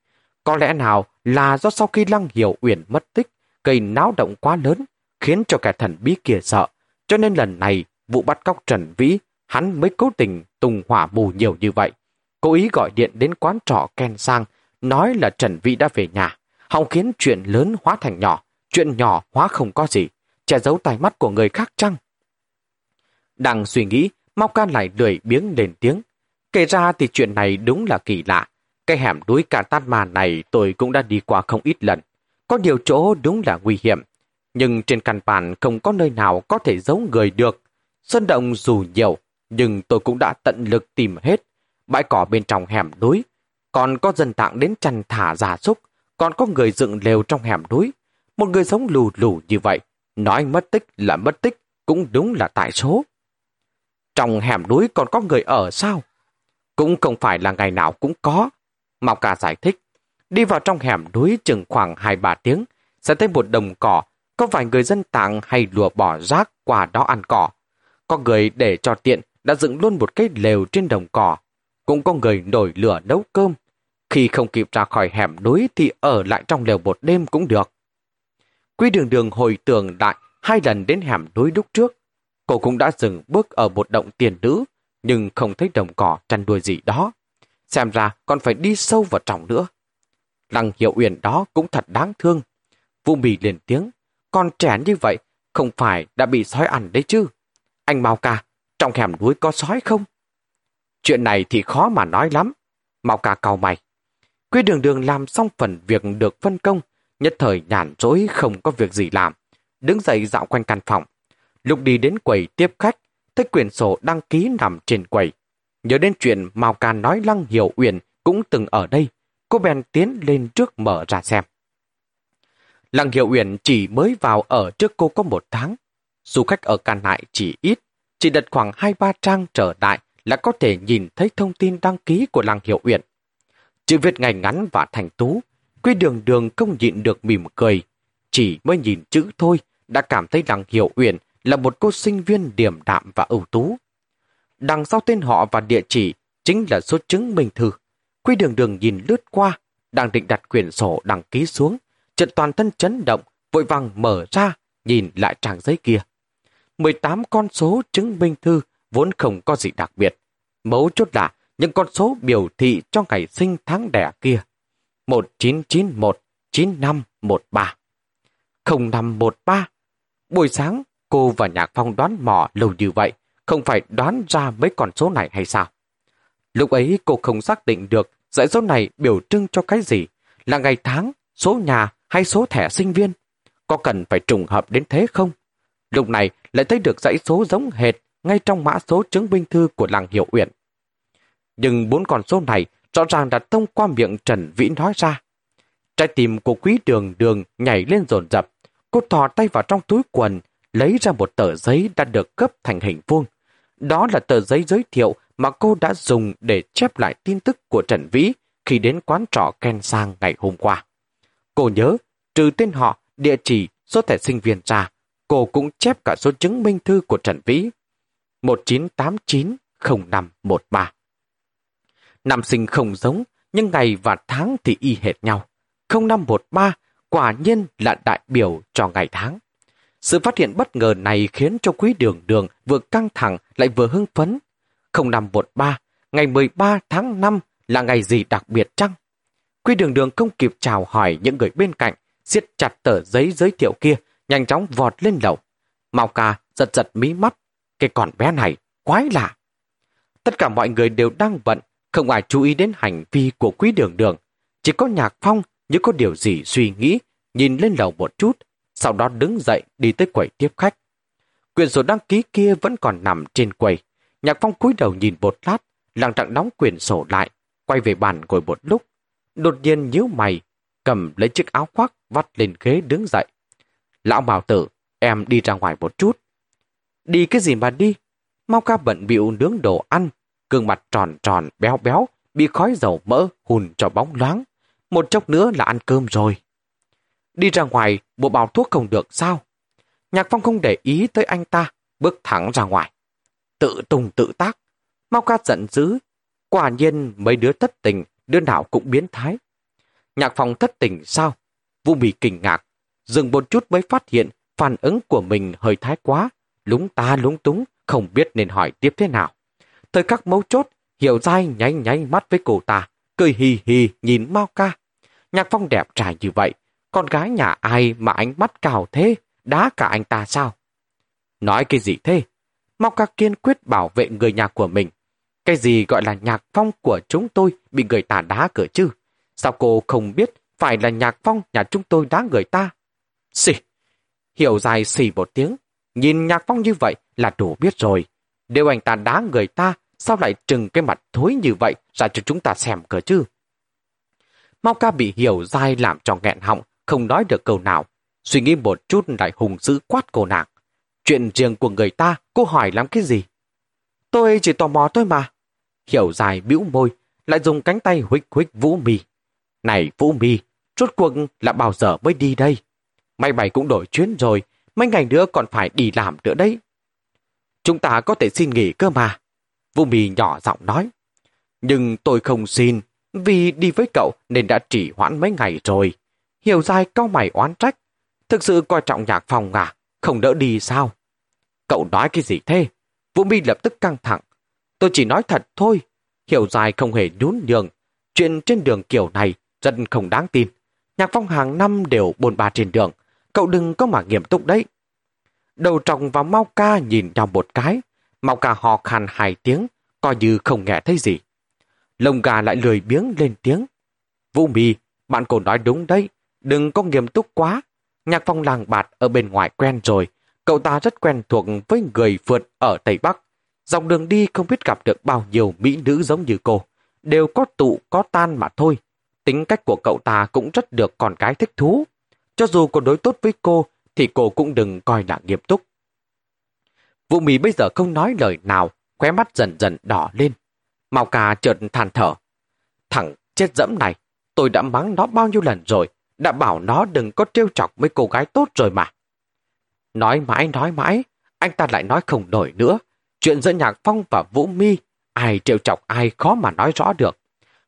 Có lẽ nào là do sau khi lăng hiệu uyển mất tích, gây náo động quá lớn, khiến cho kẻ thần bí kia sợ, cho nên lần này vụ bắt cóc Trần Vĩ, hắn mới cố tình tùng hỏa mù nhiều như vậy. Cố ý gọi điện đến quán trọ Ken Sang, nói là Trần Vĩ đã về nhà, hòng khiến chuyện lớn hóa thành nhỏ, chuyện nhỏ hóa không có gì che giấu tai mắt của người khác chăng? Đang suy nghĩ, Mau Can lại lười biếng lên tiếng. Kể ra thì chuyện này đúng là kỳ lạ. Cái hẻm núi Cà Tát Mà này tôi cũng đã đi qua không ít lần. Có nhiều chỗ đúng là nguy hiểm. Nhưng trên căn bản không có nơi nào có thể giấu người được. Sơn động dù nhiều, nhưng tôi cũng đã tận lực tìm hết. Bãi cỏ bên trong hẻm núi. Còn có dân tạng đến chăn thả giả súc. Còn có người dựng lều trong hẻm núi. Một người sống lù lù như vậy Nói mất tích là mất tích, cũng đúng là tại số. Trong hẻm núi còn có người ở sao? Cũng không phải là ngày nào cũng có. Mao cả giải thích. Đi vào trong hẻm núi chừng khoảng 2-3 tiếng, sẽ thấy một đồng cỏ, có vài người dân tặng hay lùa bỏ rác qua đó ăn cỏ. Có người để cho tiện đã dựng luôn một cái lều trên đồng cỏ. Cũng có người nổi lửa nấu cơm. Khi không kịp ra khỏi hẻm núi thì ở lại trong lều một đêm cũng được. Quý đường đường hồi tưởng lại hai lần đến hẻm núi đúc trước. Cô cũng đã dừng bước ở một động tiền nữ, nhưng không thấy đồng cỏ chăn đuôi gì đó. Xem ra còn phải đi sâu vào trong nữa. Lăng hiệu uyển đó cũng thật đáng thương. Vũ Bì liền tiếng, con trẻ như vậy không phải đã bị sói ăn đấy chứ. Anh Mao ca, trong hẻm núi có sói không? Chuyện này thì khó mà nói lắm. Mao ca cầu mày. Quý đường đường làm xong phần việc được phân công, Nhất thời nhàn rỗi không có việc gì làm, đứng dậy dạo quanh căn phòng. Lúc đi đến quầy tiếp khách, thấy quyển sổ đăng ký nằm trên quầy. Nhớ đến chuyện Mao Ca nói Lăng Hiểu Uyển cũng từng ở đây, cô bèn tiến lên trước mở ra xem. Lăng Hiểu Uyển chỉ mới vào ở trước cô có một tháng. Du khách ở căn Nại chỉ ít, chỉ đặt khoảng hai ba trang trở lại là có thể nhìn thấy thông tin đăng ký của Lăng Hiểu Uyển. Chữ viết ngày ngắn và thành tú, quy đường đường không nhịn được mỉm cười. Chỉ mới nhìn chữ thôi đã cảm thấy rằng Hiểu Uyển là một cô sinh viên điểm đạm và ưu tú. Đằng sau tên họ và địa chỉ chính là số chứng minh thư. Quy đường đường nhìn lướt qua, đang định đặt quyển sổ đăng ký xuống, chợt toàn thân chấn động, vội vàng mở ra, nhìn lại trang giấy kia. 18 con số chứng minh thư vốn không có gì đặc biệt. Mấu chốt là những con số biểu thị cho ngày sinh tháng đẻ kia. 1991 9513 0513 Buổi sáng, cô và Nhạc Phong đoán mò lâu như vậy, không phải đoán ra mấy con số này hay sao? Lúc ấy cô không xác định được dãy số này biểu trưng cho cái gì, là ngày tháng, số nhà hay số thẻ sinh viên. Có cần phải trùng hợp đến thế không? Lúc này lại thấy được dãy số giống hệt ngay trong mã số chứng minh thư của làng Hiệu Uyển. Nhưng bốn con số này rõ ràng đã thông qua miệng Trần Vĩ nói ra. Trái tim của quý đường đường nhảy lên dồn dập. Cô thò tay vào trong túi quần, lấy ra một tờ giấy đã được cấp thành hình vuông. Đó là tờ giấy giới thiệu mà cô đã dùng để chép lại tin tức của Trần Vĩ khi đến quán trọ Ken Sang ngày hôm qua. Cô nhớ, trừ tên họ, địa chỉ, số thẻ sinh viên ra, cô cũng chép cả số chứng minh thư của Trần Vĩ. 1989-0513 Năm sinh không giống, nhưng ngày và tháng thì y hệt nhau. 0513 quả nhiên là đại biểu cho ngày tháng. Sự phát hiện bất ngờ này khiến cho quý đường đường vừa căng thẳng lại vừa hưng phấn. 0513, ngày 13 tháng 5 là ngày gì đặc biệt chăng? Quý đường đường không kịp chào hỏi những người bên cạnh, siết chặt tờ giấy giới thiệu kia, nhanh chóng vọt lên lầu. Mao ca giật giật mí mắt, cái con bé này, quái lạ. Tất cả mọi người đều đang bận, không ai chú ý đến hành vi của quý đường đường. Chỉ có nhạc phong như có điều gì suy nghĩ, nhìn lên lầu một chút, sau đó đứng dậy đi tới quầy tiếp khách. Quyền sổ đăng ký kia vẫn còn nằm trên quầy. Nhạc phong cúi đầu nhìn một lát, lặng lặng đóng quyền sổ lại, quay về bàn ngồi một lúc. Đột nhiên nhíu mày, cầm lấy chiếc áo khoác vắt lên ghế đứng dậy. Lão bảo Tử, em đi ra ngoài một chút. Đi cái gì mà đi? Mau ca bận bịu nướng đồ ăn, gương mặt tròn tròn, béo béo, bị khói dầu mỡ hùn cho bóng loáng. Một chốc nữa là ăn cơm rồi. Đi ra ngoài, bộ bào thuốc không được sao? Nhạc Phong không để ý tới anh ta, bước thẳng ra ngoài. Tự tùng tự tác. Mau ca giận dữ. Quả nhiên mấy đứa thất tình, đứa nào cũng biến thái. Nhạc Phong thất tình sao? Vũ mì kinh ngạc. Dừng một chút mới phát hiện phản ứng của mình hơi thái quá. Lúng ta lúng túng, không biết nên hỏi tiếp thế nào. Thời khắc mấu chốt, Hiểu dai nháy nháy mắt với cô ta, cười hì hì nhìn Mao ca. Nhạc Phong đẹp trai như vậy, con gái nhà ai mà ánh mắt cao thế, đá cả anh ta sao? Nói cái gì thế? Mao ca kiên quyết bảo vệ người nhà của mình. Cái gì gọi là nhạc phong của chúng tôi bị người ta đá cỡ chứ? Sao cô không biết phải là nhạc phong nhà chúng tôi đá người ta? Xì! Hiểu dài xì một tiếng. Nhìn nhạc phong như vậy là đủ biết rồi. Nếu anh ta đá người ta, sao lại trừng cái mặt thối như vậy ra cho chúng ta xem cỡ chứ? Mau ca bị hiểu dai làm cho nghẹn họng, không nói được câu nào. Suy nghĩ một chút lại hùng dữ quát cô nàng. Chuyện riêng của người ta, cô hỏi làm cái gì? Tôi chỉ tò mò thôi mà. Hiểu dài bĩu môi, lại dùng cánh tay huých huých Vũ Mì. Này Vũ Mì, rốt cuộc là bao giờ mới đi đây? May mày cũng đổi chuyến rồi, mấy ngày nữa còn phải đi làm nữa đấy. Chúng ta có thể xin nghỉ cơ mà. Vũ Mì nhỏ giọng nói. Nhưng tôi không xin, vì đi với cậu nên đã trì hoãn mấy ngày rồi. Hiểu dài cao mày oán trách. Thực sự coi trọng nhạc phòng à? Không đỡ đi sao? Cậu nói cái gì thế? Vũ Mi lập tức căng thẳng. Tôi chỉ nói thật thôi. Hiểu dài không hề nhún nhường. Chuyện trên đường kiểu này rất không đáng tin. Nhạc phong hàng năm đều bồn bà trên đường. Cậu đừng có mà nghiêm túc đấy. Đầu trọng và Mau Ca nhìn nhau một cái. Mau Ca hò khan hai tiếng, coi như không nghe thấy gì. Lông gà lại lười biếng lên tiếng. Vũ Mì, bạn cổ nói đúng đấy. Đừng có nghiêm túc quá. Nhạc phong làng bạt ở bên ngoài quen rồi. Cậu ta rất quen thuộc với người phượt ở Tây Bắc. Dọc đường đi không biết gặp được bao nhiêu mỹ nữ giống như cô. Đều có tụ, có tan mà thôi. Tính cách của cậu ta cũng rất được con cái thích thú. Cho dù có đối tốt với cô, thì cô cũng đừng coi là nghiêm túc. Vũ Mì bây giờ không nói lời nào, khóe mắt dần dần đỏ lên. Mao Cà chợt than thở. Thằng chết dẫm này, tôi đã mắng nó bao nhiêu lần rồi, đã bảo nó đừng có trêu chọc mấy cô gái tốt rồi mà. Nói mãi nói mãi, anh ta lại nói không nổi nữa. Chuyện giữa Nhạc Phong và Vũ Mi, ai trêu chọc ai khó mà nói rõ được.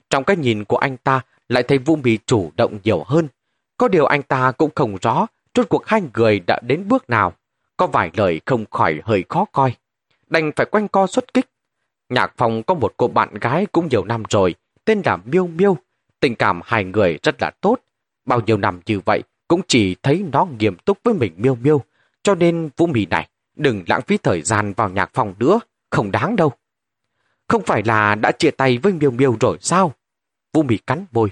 Trong cái nhìn của anh ta lại thấy Vũ Mi chủ động nhiều hơn. Có điều anh ta cũng không rõ rốt cuộc hai người đã đến bước nào. Có vài lời không khỏi hơi khó coi. Đành phải quanh co xuất kích. Nhạc phòng có một cô bạn gái cũng nhiều năm rồi, tên là Miêu Miêu. Tình cảm hai người rất là tốt. Bao nhiêu năm như vậy, cũng chỉ thấy nó nghiêm túc với mình Miêu Miêu. Cho nên Vũ Mì này, đừng lãng phí thời gian vào nhạc phòng nữa, không đáng đâu. Không phải là đã chia tay với Miêu Miêu rồi sao? Vũ Mì cắn môi.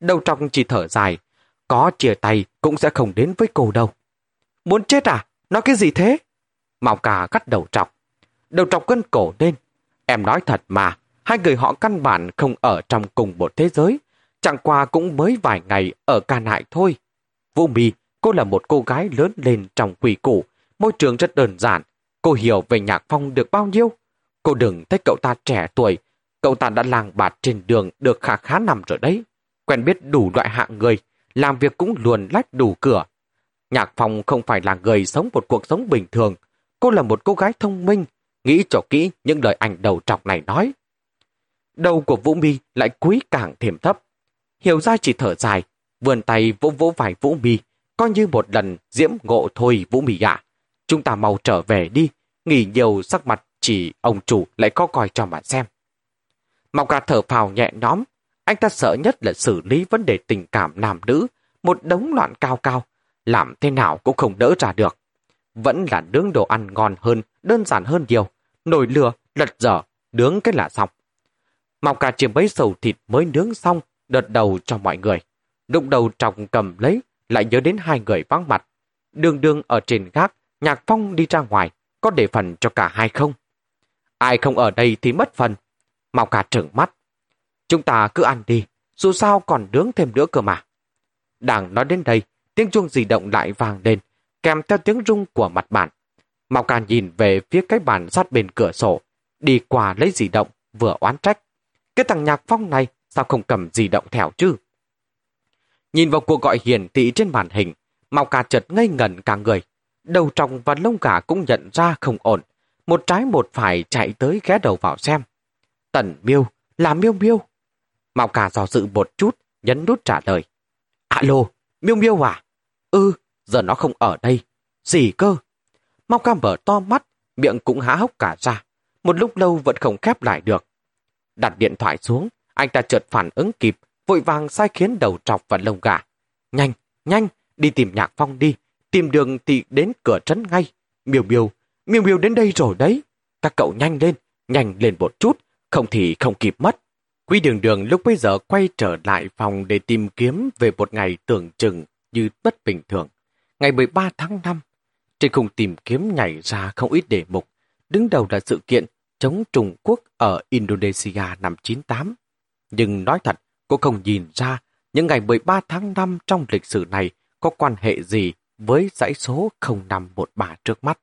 Đầu trong chỉ thở dài, có chia tay cũng sẽ không đến với cô đâu. Muốn chết à? Nói cái gì thế? Mạo cà cắt đầu trọc. Đầu trọc cân cổ lên. Em nói thật mà, hai người họ căn bản không ở trong cùng một thế giới. Chẳng qua cũng mới vài ngày ở ca nại thôi. Vũ Mì, cô là một cô gái lớn lên trong quỷ củ, môi trường rất đơn giản. Cô hiểu về nhạc phong được bao nhiêu? Cô đừng thấy cậu ta trẻ tuổi, cậu ta đã làng bạt trên đường được khá khá nằm rồi đấy. Quen biết đủ loại hạng người, làm việc cũng luồn lách đủ cửa. Nhạc Phong không phải là người sống một cuộc sống bình thường. Cô là một cô gái thông minh, nghĩ cho kỹ những lời ảnh đầu trọc này nói. Đầu của Vũ Mi lại quý càng thêm thấp. Hiểu ra chỉ thở dài, vươn tay vỗ vỗ vài Vũ Mi, coi như một lần diễm ngộ thôi Vũ Mi ạ. Chúng ta mau trở về đi, nghỉ nhiều sắc mặt chỉ ông chủ lại có coi cho mà xem. Mọc gà thở phào nhẹ nhóm, anh ta sợ nhất là xử lý vấn đề tình cảm nam nữ, một đống loạn cao cao, làm thế nào cũng không đỡ ra được. Vẫn là nướng đồ ăn ngon hơn, đơn giản hơn nhiều, nồi lửa, lật dở, nướng cái là xong. Mọc cả chiếm bấy sầu thịt mới nướng xong, đợt đầu cho mọi người. Lúc đầu trọng cầm lấy, lại nhớ đến hai người vắng mặt. Đường đường ở trên gác, nhạc phong đi ra ngoài, có để phần cho cả hai không? Ai không ở đây thì mất phần. Mọc cả trợn mắt, Chúng ta cứ ăn đi, dù sao còn nướng thêm nữa cơ mà. Đang nói đến đây, tiếng chuông di động lại vang lên, kèm theo tiếng rung của mặt bàn. Mao Càn nhìn về phía cái bàn sát bên cửa sổ, đi qua lấy di động, vừa oán trách. Cái thằng nhạc phong này sao không cầm di động theo chứ? Nhìn vào cuộc gọi hiển thị trên màn hình, Mao càn chợt ngây ngẩn cả người. Đầu tròng và lông gà cũng nhận ra không ổn. Một trái một phải chạy tới ghé đầu vào xem. Tần miêu, là miêu miêu. Mạo cả dò dự một chút, nhấn nút trả lời. Alo, miêu miêu à? Ừ, giờ nó không ở đây. Gì cơ? Mao ca mở to mắt, miệng cũng há hốc cả ra. Một lúc lâu vẫn không khép lại được. Đặt điện thoại xuống, anh ta chợt phản ứng kịp, vội vàng sai khiến đầu trọc và lông gà. Nhanh, nhanh, đi tìm nhạc phong đi. Tìm đường thì đến cửa trấn ngay. Miêu miêu, miêu miêu đến đây rồi đấy. Các cậu nhanh lên, nhanh lên một chút, không thì không kịp mất. Quý đường đường lúc bây giờ quay trở lại phòng để tìm kiếm về một ngày tưởng chừng như bất bình thường. Ngày 13 tháng 5, trên khung tìm kiếm nhảy ra không ít đề mục. Đứng đầu là sự kiện chống Trung Quốc ở Indonesia năm 98. Nhưng nói thật, cô không nhìn ra những ngày 13 tháng 5 trong lịch sử này có quan hệ gì với dãy số 0513 trước mắt.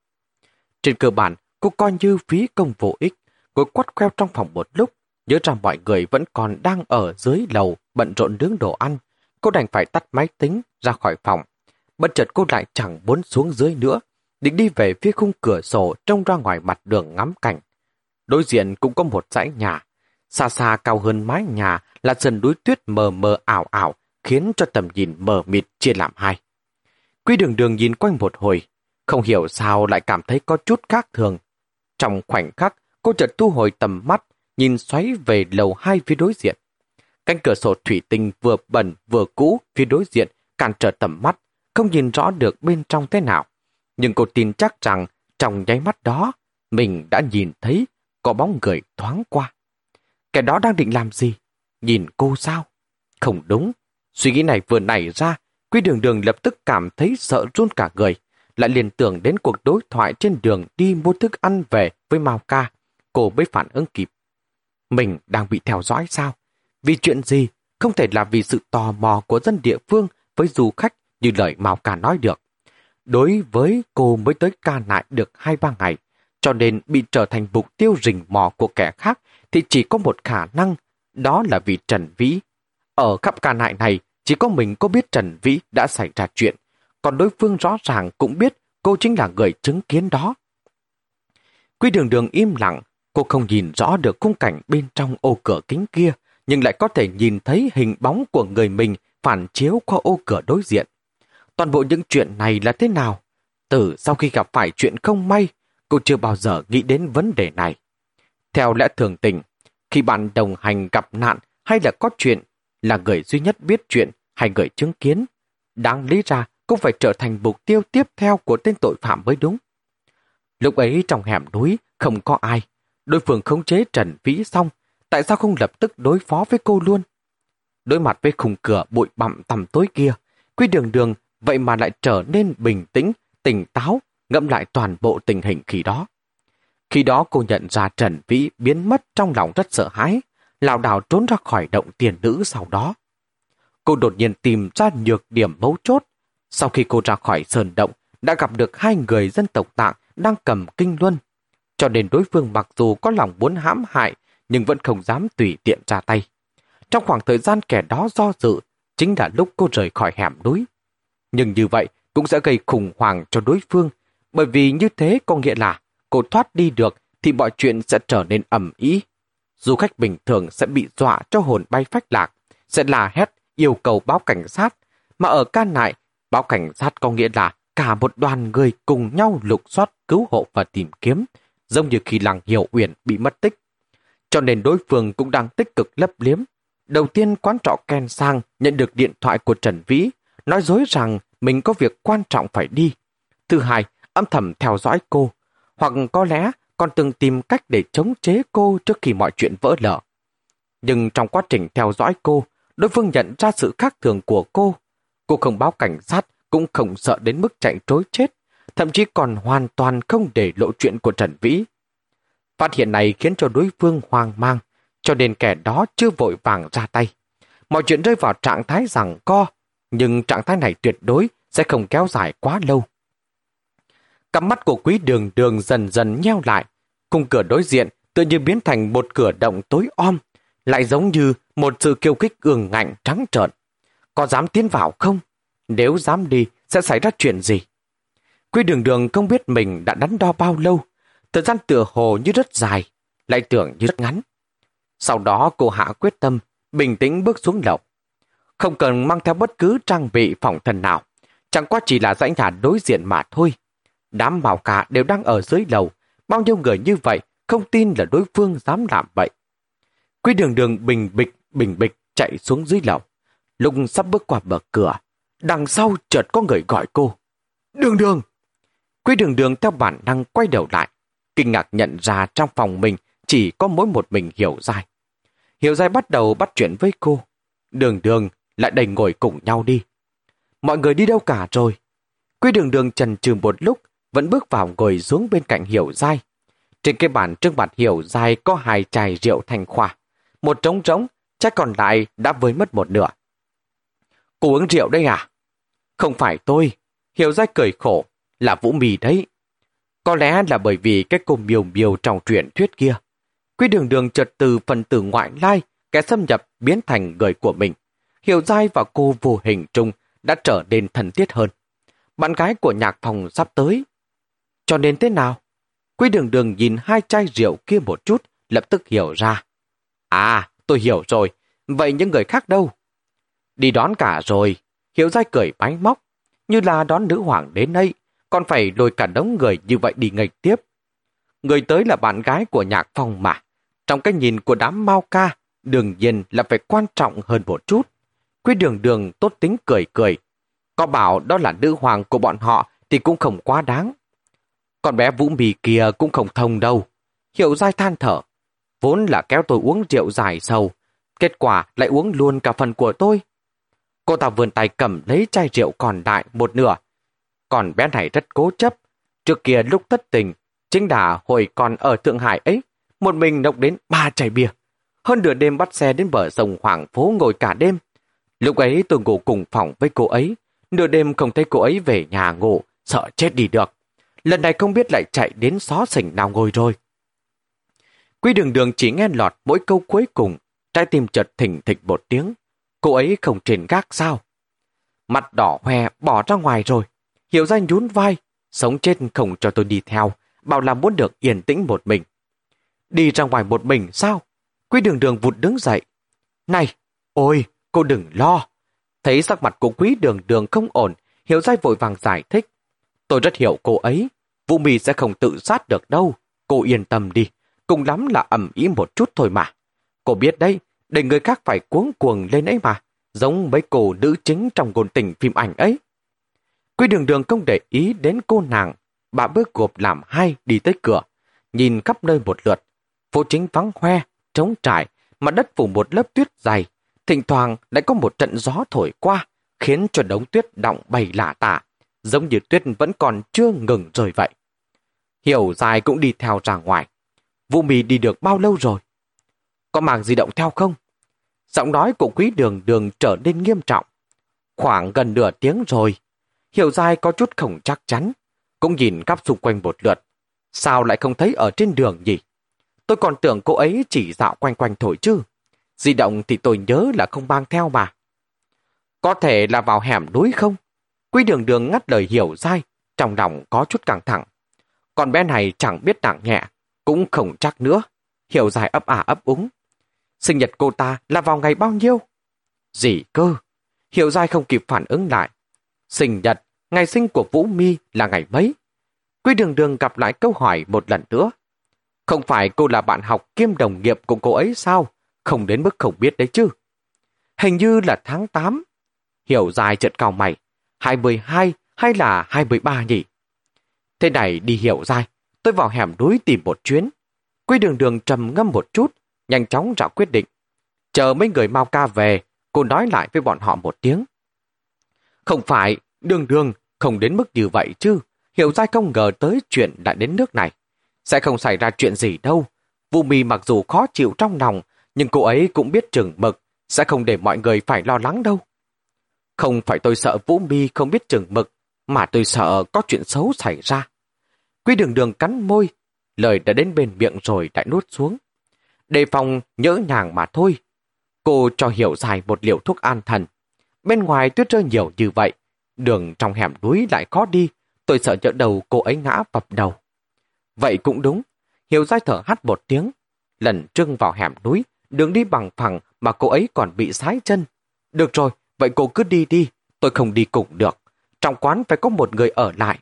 Trên cơ bản, cô coi như phí công vô ích, cô quắt queo trong phòng một lúc Nhớ rằng mọi người vẫn còn đang ở dưới lầu bận rộn nướng đồ ăn. Cô đành phải tắt máy tính ra khỏi phòng. Bất chợt cô lại chẳng muốn xuống dưới nữa. Định đi về phía khung cửa sổ trông ra ngoài mặt đường ngắm cảnh. Đối diện cũng có một dãy nhà. Xa xa cao hơn mái nhà là sân núi tuyết mờ mờ ảo ảo khiến cho tầm nhìn mờ mịt chia làm hai. Quy đường đường nhìn quanh một hồi, không hiểu sao lại cảm thấy có chút khác thường. Trong khoảnh khắc, cô chợt thu hồi tầm mắt, nhìn xoáy về lầu hai phía đối diện. Cánh cửa sổ thủy tinh vừa bẩn vừa cũ phía đối diện cản trở tầm mắt, không nhìn rõ được bên trong thế nào. Nhưng cô tin chắc rằng trong nháy mắt đó, mình đã nhìn thấy có bóng người thoáng qua. Kẻ đó đang định làm gì? Nhìn cô sao? Không đúng. Suy nghĩ này vừa nảy ra, Quy đường đường lập tức cảm thấy sợ run cả người. lại liền tưởng đến cuộc đối thoại trên đường đi mua thức ăn về với Mao Ca. Cô mới phản ứng kịp. Mình đang bị theo dõi sao? Vì chuyện gì? Không thể là vì sự tò mò của dân địa phương với du khách như lời Mao Ca nói được. Đối với cô mới tới ca nại được hai ba ngày, cho nên bị trở thành mục tiêu rình mò của kẻ khác thì chỉ có một khả năng, đó là vì Trần Vĩ. Ở khắp ca nại này, chỉ có mình có biết Trần Vĩ đã xảy ra chuyện, còn đối phương rõ ràng cũng biết cô chính là người chứng kiến đó. Quy đường đường im lặng, cô không nhìn rõ được khung cảnh bên trong ô cửa kính kia, nhưng lại có thể nhìn thấy hình bóng của người mình phản chiếu qua ô cửa đối diện. Toàn bộ những chuyện này là thế nào? Từ sau khi gặp phải chuyện không may, cô chưa bao giờ nghĩ đến vấn đề này. Theo lẽ thường tình, khi bạn đồng hành gặp nạn hay là có chuyện, là người duy nhất biết chuyện hay người chứng kiến, đáng lý ra cũng phải trở thành mục tiêu tiếp theo của tên tội phạm mới đúng. Lúc ấy trong hẻm núi không có ai, đối phương khống chế Trần Vĩ xong, tại sao không lập tức đối phó với cô luôn? Đối mặt với khung cửa bụi bặm tầm tối kia, Quy Đường Đường vậy mà lại trở nên bình tĩnh, tỉnh táo, ngẫm lại toàn bộ tình hình khi đó. Khi đó cô nhận ra Trần Vĩ biến mất trong lòng rất sợ hãi, lảo đảo trốn ra khỏi động tiền nữ sau đó. Cô đột nhiên tìm ra nhược điểm mấu chốt. Sau khi cô ra khỏi sơn động, đã gặp được hai người dân tộc tạng đang cầm kinh luân. Cho nên đối phương mặc dù có lòng muốn hãm hại, nhưng vẫn không dám tùy tiện ra tay. Trong khoảng thời gian kẻ đó do dự, chính là lúc cô rời khỏi hẻm núi. Nhưng như vậy cũng sẽ gây khủng hoảng cho đối phương, bởi vì như thế có nghĩa là cô thoát đi được thì mọi chuyện sẽ trở nên ẩm ý. Du khách bình thường sẽ bị dọa cho hồn bay phách lạc, sẽ là hét yêu cầu báo cảnh sát, mà ở can nại, báo cảnh sát có nghĩa là cả một đoàn người cùng nhau lục soát, cứu hộ và tìm kiếm, giống như khi làng Hiểu Uyển bị mất tích. Cho nên đối phương cũng đang tích cực lấp liếm. Đầu tiên quán trọ Ken Sang nhận được điện thoại của Trần Vĩ, nói dối rằng mình có việc quan trọng phải đi. Thứ hai, âm thầm theo dõi cô, hoặc có lẽ còn từng tìm cách để chống chế cô trước khi mọi chuyện vỡ lở. Nhưng trong quá trình theo dõi cô, đối phương nhận ra sự khác thường của cô. Cô không báo cảnh sát, cũng không sợ đến mức chạy trối chết, thậm chí còn hoàn toàn không để lộ chuyện của Trần Vĩ. Phát hiện này khiến cho đối phương hoang mang, cho nên kẻ đó chưa vội vàng ra tay. Mọi chuyện rơi vào trạng thái rằng co, nhưng trạng thái này tuyệt đối sẽ không kéo dài quá lâu. Cặp mắt của quý đường đường dần dần nheo lại, cung cửa đối diện tự như biến thành một cửa động tối om, lại giống như một sự kiêu kích ương ngạnh trắng trợn. Có dám tiến vào không? Nếu dám đi, sẽ xảy ra chuyện gì? Quy đường đường không biết mình đã đắn đo bao lâu, thời gian tựa hồ như rất dài, lại tưởng như rất ngắn. Sau đó cô hạ quyết tâm, bình tĩnh bước xuống lầu. Không cần mang theo bất cứ trang bị phòng thân nào, chẳng qua chỉ là dãy nhà đối diện mà thôi. Đám màu cả đều đang ở dưới lầu, bao nhiêu người như vậy không tin là đối phương dám làm vậy. Quy đường đường bình bịch, bình bịch chạy xuống dưới lầu. Lúc sắp bước qua bờ cửa, đằng sau chợt có người gọi cô. Đường đường! Quý đường đường theo bản năng quay đầu lại, kinh ngạc nhận ra trong phòng mình chỉ có mỗi một mình Hiểu Giai. Hiểu Giai bắt đầu bắt chuyện với cô. Đường đường lại đành ngồi cùng nhau đi. Mọi người đi đâu cả rồi? Quý đường đường trần trừ một lúc, vẫn bước vào ngồi xuống bên cạnh Hiểu Giai. Trên cái bàn trước mặt Hiểu Giai có hai chai rượu thành khoa. Một trống trống, chắc còn lại đã với mất một nửa. Cô uống rượu đây à? Không phải tôi. Hiểu Giai cười khổ, là Vũ Mì đấy. Có lẽ là bởi vì cái cô miều miều trong truyện thuyết kia. Quý đường đường chợt từ phần tử ngoại lai, kẻ xâm nhập biến thành người của mình. Hiểu dai và cô vô hình trung đã trở nên thân thiết hơn. Bạn gái của nhạc phòng sắp tới. Cho nên thế nào? Quý đường đường nhìn hai chai rượu kia một chút, lập tức hiểu ra. À, tôi hiểu rồi. Vậy những người khác đâu? Đi đón cả rồi. Hiểu dai cười bánh móc. Như là đón nữ hoàng đến đây, còn phải lôi cả đống người như vậy đi nghịch tiếp. Người tới là bạn gái của nhạc phong mà. Trong cái nhìn của đám mau ca, đương nhiên là phải quan trọng hơn một chút. Quý đường đường tốt tính cười cười. Có bảo đó là nữ hoàng của bọn họ thì cũng không quá đáng. Con bé Vũ Mì kia cũng không thông đâu. Hiệu dai than thở. Vốn là kéo tôi uống rượu dài sâu. Kết quả lại uống luôn cả phần của tôi. Cô ta vươn tay cầm lấy chai rượu còn lại một nửa. Còn bé này rất cố chấp. Trước kia lúc thất tình, chính là hồi còn ở Thượng Hải ấy, một mình độc đến ba chai bia. Hơn nửa đêm bắt xe đến bờ sông Hoàng Phố ngồi cả đêm. Lúc ấy tôi ngủ cùng phòng với cô ấy. Nửa đêm không thấy cô ấy về nhà ngủ, sợ chết đi được. Lần này không biết lại chạy đến xó sình nào ngồi rồi. Quy đường đường chỉ nghe lọt mỗi câu cuối cùng, trái tim chợt thỉnh thịch một tiếng. Cô ấy không trên gác sao? Mặt đỏ hoe bỏ ra ngoài rồi. Hiểu danh nhún vai, sống chết không cho tôi đi theo, bảo là muốn được yên tĩnh một mình. Đi ra ngoài một mình sao? Quý đường đường vụt đứng dậy. Này, ôi, cô đừng lo. Thấy sắc mặt của quý đường đường không ổn, Hiểu dai vội vàng giải thích. Tôi rất hiểu cô ấy. Vũ mì sẽ không tự sát được đâu. Cô yên tâm đi. Cùng lắm là ẩm ý một chút thôi mà. Cô biết đấy, để người khác phải cuống cuồng lên ấy mà. Giống mấy cô nữ chính trong ngôn tình phim ảnh ấy. Quy đường đường không để ý đến cô nàng. Bà bước gộp làm hai đi tới cửa. Nhìn khắp nơi một lượt. Phố chính vắng hoe, trống trải, mặt đất phủ một lớp tuyết dày. Thỉnh thoảng lại có một trận gió thổi qua, khiến cho đống tuyết động bay lạ tả, giống như tuyết vẫn còn chưa ngừng rơi vậy. Hiểu dài cũng đi theo ra ngoài. Vũ mì đi được bao lâu rồi? Có màng di động theo không? Giọng nói của quý đường đường trở nên nghiêm trọng. Khoảng gần nửa tiếng rồi. Hiểu dài có chút không chắc chắn. Cũng nhìn khắp xung quanh một lượt. Sao lại không thấy ở trên đường nhỉ? Tôi còn tưởng cô ấy chỉ dạo quanh quanh thôi chứ. Di động thì tôi nhớ là không mang theo mà. Có thể là vào hẻm núi không? Quý đường đường ngắt lời hiểu dai, trong lòng có chút căng thẳng. Còn bé này chẳng biết nặng nhẹ, cũng không chắc nữa. Hiểu dài ấp ả ấp úng. Sinh nhật cô ta là vào ngày bao nhiêu? Gì cơ? Hiểu dài không kịp phản ứng lại. Sinh nhật, ngày sinh của Vũ Mi là ngày mấy? Quy đường đường gặp lại câu hỏi một lần nữa. Không phải cô là bạn học kiêm đồng nghiệp của cô ấy sao? Không đến mức không biết đấy chứ. Hình như là tháng 8. Hiểu dài chợt cao mày. 22 hay là 23 nhỉ? Thế này đi hiểu dài. Tôi vào hẻm núi tìm một chuyến. Quy đường đường trầm ngâm một chút, nhanh chóng ra quyết định. Chờ mấy người mau ca về, cô nói lại với bọn họ một tiếng. Không phải, đường đường, không đến mức như vậy chứ. Hiểu ra không ngờ tới chuyện đã đến nước này. Sẽ không xảy ra chuyện gì đâu. Vũ mì mặc dù khó chịu trong lòng, nhưng cô ấy cũng biết chừng mực, sẽ không để mọi người phải lo lắng đâu. Không phải tôi sợ Vũ Mi không biết chừng mực, mà tôi sợ có chuyện xấu xảy ra. Quy đường đường cắn môi, lời đã đến bên miệng rồi lại nuốt xuống. Đề phòng nhỡ nhàng mà thôi. Cô cho hiểu dài một liều thuốc an thần. Bên ngoài tuyết rơi nhiều như vậy, đường trong hẻm núi lại khó đi, tôi sợ nhỡ đầu cô ấy ngã vập đầu. Vậy cũng đúng, hiểu dài thở hắt một tiếng, lần trưng vào hẻm núi, đường đi bằng phẳng mà cô ấy còn bị sái chân. Được rồi, vậy cô cứ đi đi, tôi không đi cùng được. Trong quán phải có một người ở lại.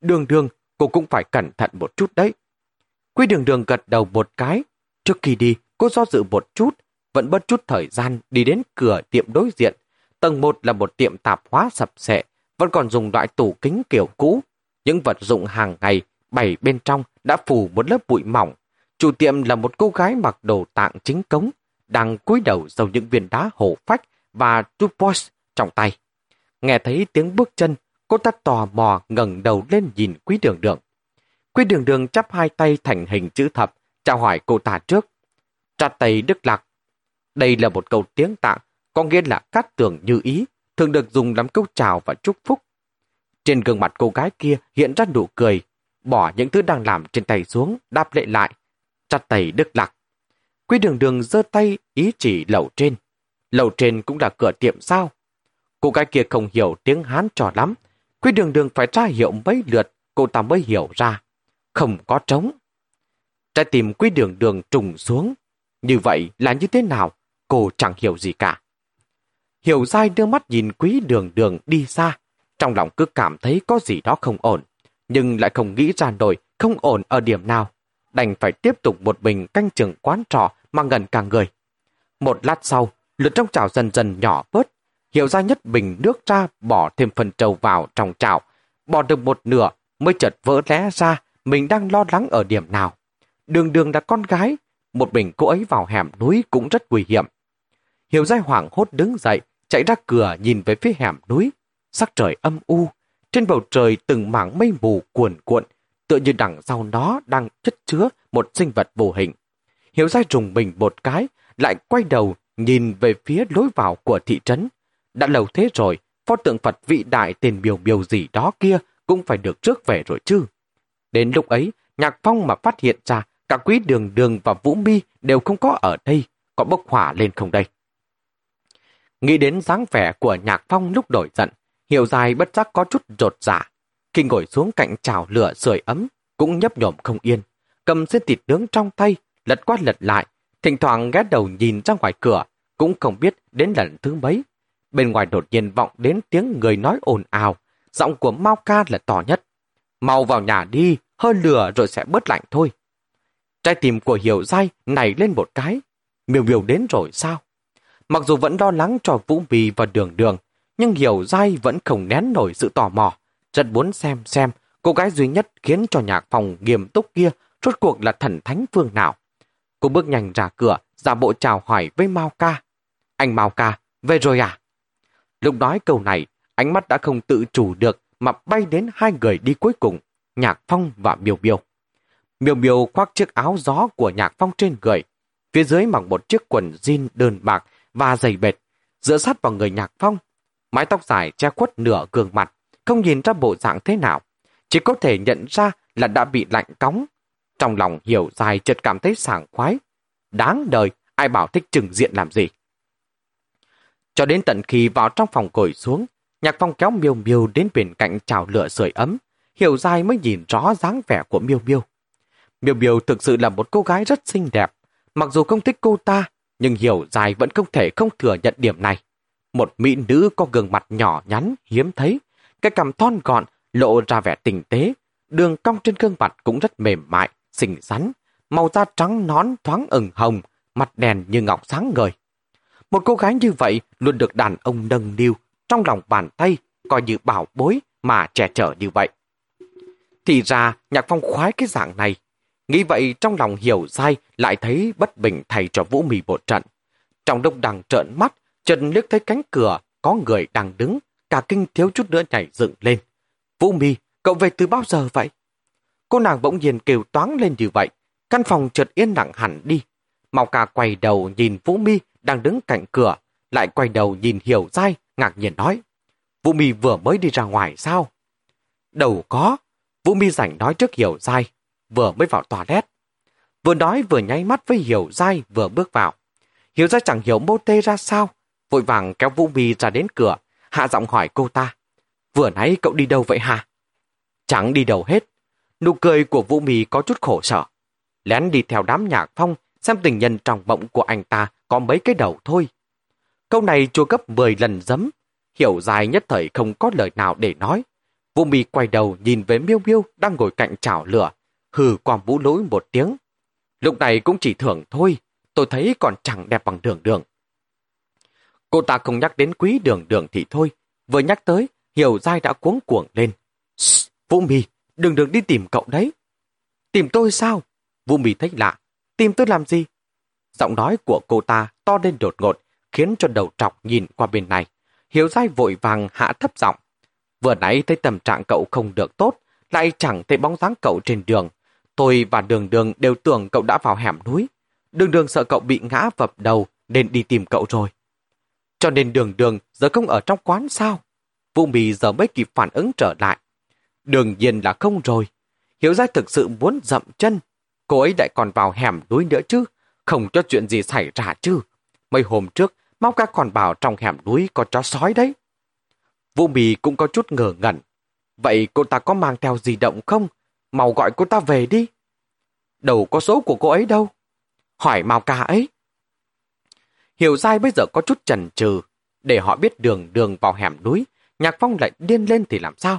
Đường đường, cô cũng phải cẩn thận một chút đấy. Quy đường đường gật đầu một cái. Trước khi đi, cô do dự một chút, vẫn bất chút thời gian đi đến cửa tiệm đối diện. Tầng 1 là một tiệm tạp hóa sập sệ, vẫn còn dùng loại tủ kính kiểu cũ. Những vật dụng hàng ngày bày bên trong đã phủ một lớp bụi mỏng. Chủ tiệm là một cô gái mặc đồ tạng chính cống, đang cúi đầu sau những viên đá hổ phách và tupos trong tay. Nghe thấy tiếng bước chân, cô ta tò mò ngẩng đầu lên nhìn quý đường đường. Quý đường đường chắp hai tay thành hình chữ thập, chào hỏi cô ta trước. Tra tay Đức Lạc. Đây là một câu tiếng tạng, có nghĩa là cát tường như ý, thường được dùng làm câu chào và chúc phúc. Trên gương mặt cô gái kia hiện ra nụ cười, bỏ những thứ đang làm trên tay xuống, đáp lệ lại. Chặt tay Đức Lạc. Quý đường đường giơ tay ý chỉ lầu trên. Lầu trên cũng là cửa tiệm sao? Cô gái kia không hiểu tiếng Hán trò lắm. Quý đường đường phải tra hiệu mấy lượt, cô ta mới hiểu ra. Không có trống. Trái tim quý đường đường trùng xuống. Như vậy là như thế nào? Cô chẳng hiểu gì cả. Hiểu dai đưa mắt nhìn quý đường đường đi xa. Trong lòng cứ cảm thấy có gì đó không ổn. Nhưng lại không nghĩ ra nổi không ổn ở điểm nào. Đành phải tiếp tục một mình canh chừng quán trọ mà ngần cả người. Một lát sau, lượt trong chảo dần dần nhỏ bớt, hiểu ra nhất bình nước ra bỏ thêm phần trầu vào trong chảo, bỏ được một nửa mới chợt vỡ lẽ ra mình đang lo lắng ở điểm nào. Đường đường là con gái, một mình cô ấy vào hẻm núi cũng rất nguy hiểm. Hiểu dai hoảng hốt đứng dậy, chạy ra cửa nhìn về phía hẻm núi. Sắc trời âm u, trên bầu trời từng mảng mây mù cuồn cuộn, tựa như đằng sau nó đang chất chứa một sinh vật vô hình. Hiểu ra trùng mình một cái, lại quay đầu nhìn về phía lối vào của thị trấn. Đã lâu thế rồi, pho tượng Phật vị đại tiền biểu biểu gì đó kia cũng phải được trước về rồi chứ. Đến lúc ấy, Nhạc Phong mà phát hiện ra cả quý đường đường và Vũ Mi đều không có ở đây, có bốc hỏa lên không đây. Nghĩ đến dáng vẻ của Nhạc Phong lúc đổi giận, Hiệu dài bất giác có chút rột giả. Khi ngồi xuống cạnh chảo lửa sưởi ấm, cũng nhấp nhổm không yên. Cầm xiên thịt nướng trong tay, lật qua lật lại, thỉnh thoảng ghé đầu nhìn ra ngoài cửa, cũng không biết đến lần thứ mấy. Bên ngoài đột nhiên vọng đến tiếng người nói ồn ào, giọng của Mao Ca là to nhất. Mau vào nhà đi, hơi lửa rồi sẽ bớt lạnh thôi. Trái tim của Hiểu Giai nảy lên một cái. Miều miều đến rồi sao? Mặc dù vẫn lo lắng cho Vũ Bì và Đường Đường, nhưng Hiểu Giai vẫn không nén nổi sự tò mò, rất muốn xem xem cô gái duy nhất khiến cho nhạc phòng nghiêm túc kia rốt cuộc là thần thánh phương nào. Cô bước nhanh ra cửa, giả bộ chào hỏi với Mao Ca. Anh Mao Ca, về rồi à? Lúc nói câu này, ánh mắt đã không tự chủ được mà bay đến hai người đi cuối cùng, Nhạc Phong và Miêu Miêu. Miêu Miêu khoác chiếc áo gió của Nhạc Phong trên người, phía dưới mặc một chiếc quần jean đơn bạc và dày bệt, dựa sát vào người Nhạc Phong mái tóc dài che khuất nửa gương mặt, không nhìn ra bộ dạng thế nào. Chỉ có thể nhận ra là đã bị lạnh cóng. Trong lòng hiểu dài chợt cảm thấy sảng khoái. Đáng đời, ai bảo thích trừng diện làm gì. Cho đến tận khi vào trong phòng ngồi xuống, Nhạc Phong kéo Miêu Miêu đến bên cạnh chảo lửa sưởi ấm, Hiểu dài mới nhìn rõ dáng vẻ của Miêu Miêu. Miêu Miêu thực sự là một cô gái rất xinh đẹp. Mặc dù không thích cô ta, nhưng Hiểu dài vẫn không thể không thừa nhận điểm này. Một mỹ nữ có gương mặt nhỏ nhắn, hiếm thấy. Cái cằm thon gọn, lộ ra vẻ tinh tế. Đường cong trên gương mặt cũng rất mềm mại, xinh xắn. Màu da trắng nón thoáng ửng hồng, mặt đèn như ngọc sáng ngời. Một cô gái như vậy luôn được đàn ông nâng niu trong lòng bàn tay, coi như bảo bối mà trẻ chở như vậy. Thì ra, nhạc phong khoái cái dạng này. Nghĩ vậy trong lòng hiểu dai lại thấy bất bình thay cho Vũ Mì bộ trận. Trong đông đằng trợn mắt, Trần liếc thấy cánh cửa, có người đang đứng, cả kinh thiếu chút nữa nhảy dựng lên. Vũ Mi, cậu về từ bao giờ vậy? Cô nàng bỗng nhiên kêu toáng lên như vậy, căn phòng chợt yên lặng hẳn đi. Màu cà quay đầu nhìn Vũ Mi đang đứng cạnh cửa, lại quay đầu nhìn Hiểu Giai, ngạc nhiên nói. Vũ Mi vừa mới đi ra ngoài sao? Đầu có, Vũ Mi rảnh nói trước Hiểu Giai, vừa mới vào toilet. Vừa nói vừa nháy mắt với Hiểu Giai vừa bước vào. Hiểu Giai chẳng hiểu mô tê ra sao, vội vàng kéo Vũ Mi ra đến cửa, hạ giọng hỏi cô ta. Vừa nãy cậu đi đâu vậy hả? Chẳng đi đâu hết. Nụ cười của Vũ Mì có chút khổ sở. Lén đi theo đám nhạc phong, xem tình nhân trong bỗng của anh ta có mấy cái đầu thôi. Câu này chua gấp 10 lần dấm, hiểu dài nhất thời không có lời nào để nói. Vũ Mì quay đầu nhìn về Miêu Miêu đang ngồi cạnh chảo lửa, hừ qua vũ lỗi một tiếng. Lúc này cũng chỉ thưởng thôi, tôi thấy còn chẳng đẹp bằng đường đường. Cô ta không nhắc đến quý đường đường thì thôi. Vừa nhắc tới, Hiểu Giai đã cuống cuồng lên. Vũ Mì, đường đường đi tìm cậu đấy. Tìm tôi sao? Vũ Mì thấy lạ. Tìm tôi làm gì? Giọng nói của cô ta to lên đột ngột, khiến cho đầu trọc nhìn qua bên này. Hiểu Giai vội vàng hạ thấp giọng. Vừa nãy thấy tâm trạng cậu không được tốt, lại chẳng thấy bóng dáng cậu trên đường. Tôi và Đường Đường đều tưởng cậu đã vào hẻm núi. Đường Đường sợ cậu bị ngã vập đầu, nên đi tìm cậu rồi. Cho nên đường đường giờ không ở trong quán sao? Vũ Mì giờ mới kịp phản ứng trở lại. Đương nhiên là không rồi. Hiểu ra thực sự muốn dậm chân. Cô ấy lại còn vào hẻm núi nữa chứ. Không cho chuyện gì xảy ra chứ. Mấy hôm trước, Mau ca còn bảo trong hẻm núi có chó sói đấy. Vũ Mì cũng có chút ngờ ngẩn. Vậy cô ta có mang theo di động không? Mau gọi cô ta về đi. Đâu có số của cô ấy đâu. Hỏi Mao ca ấy. Hiểu dai bây giờ có chút chần chừ để họ biết đường đường vào hẻm núi, Nhạc Phong lại điên lên thì làm sao?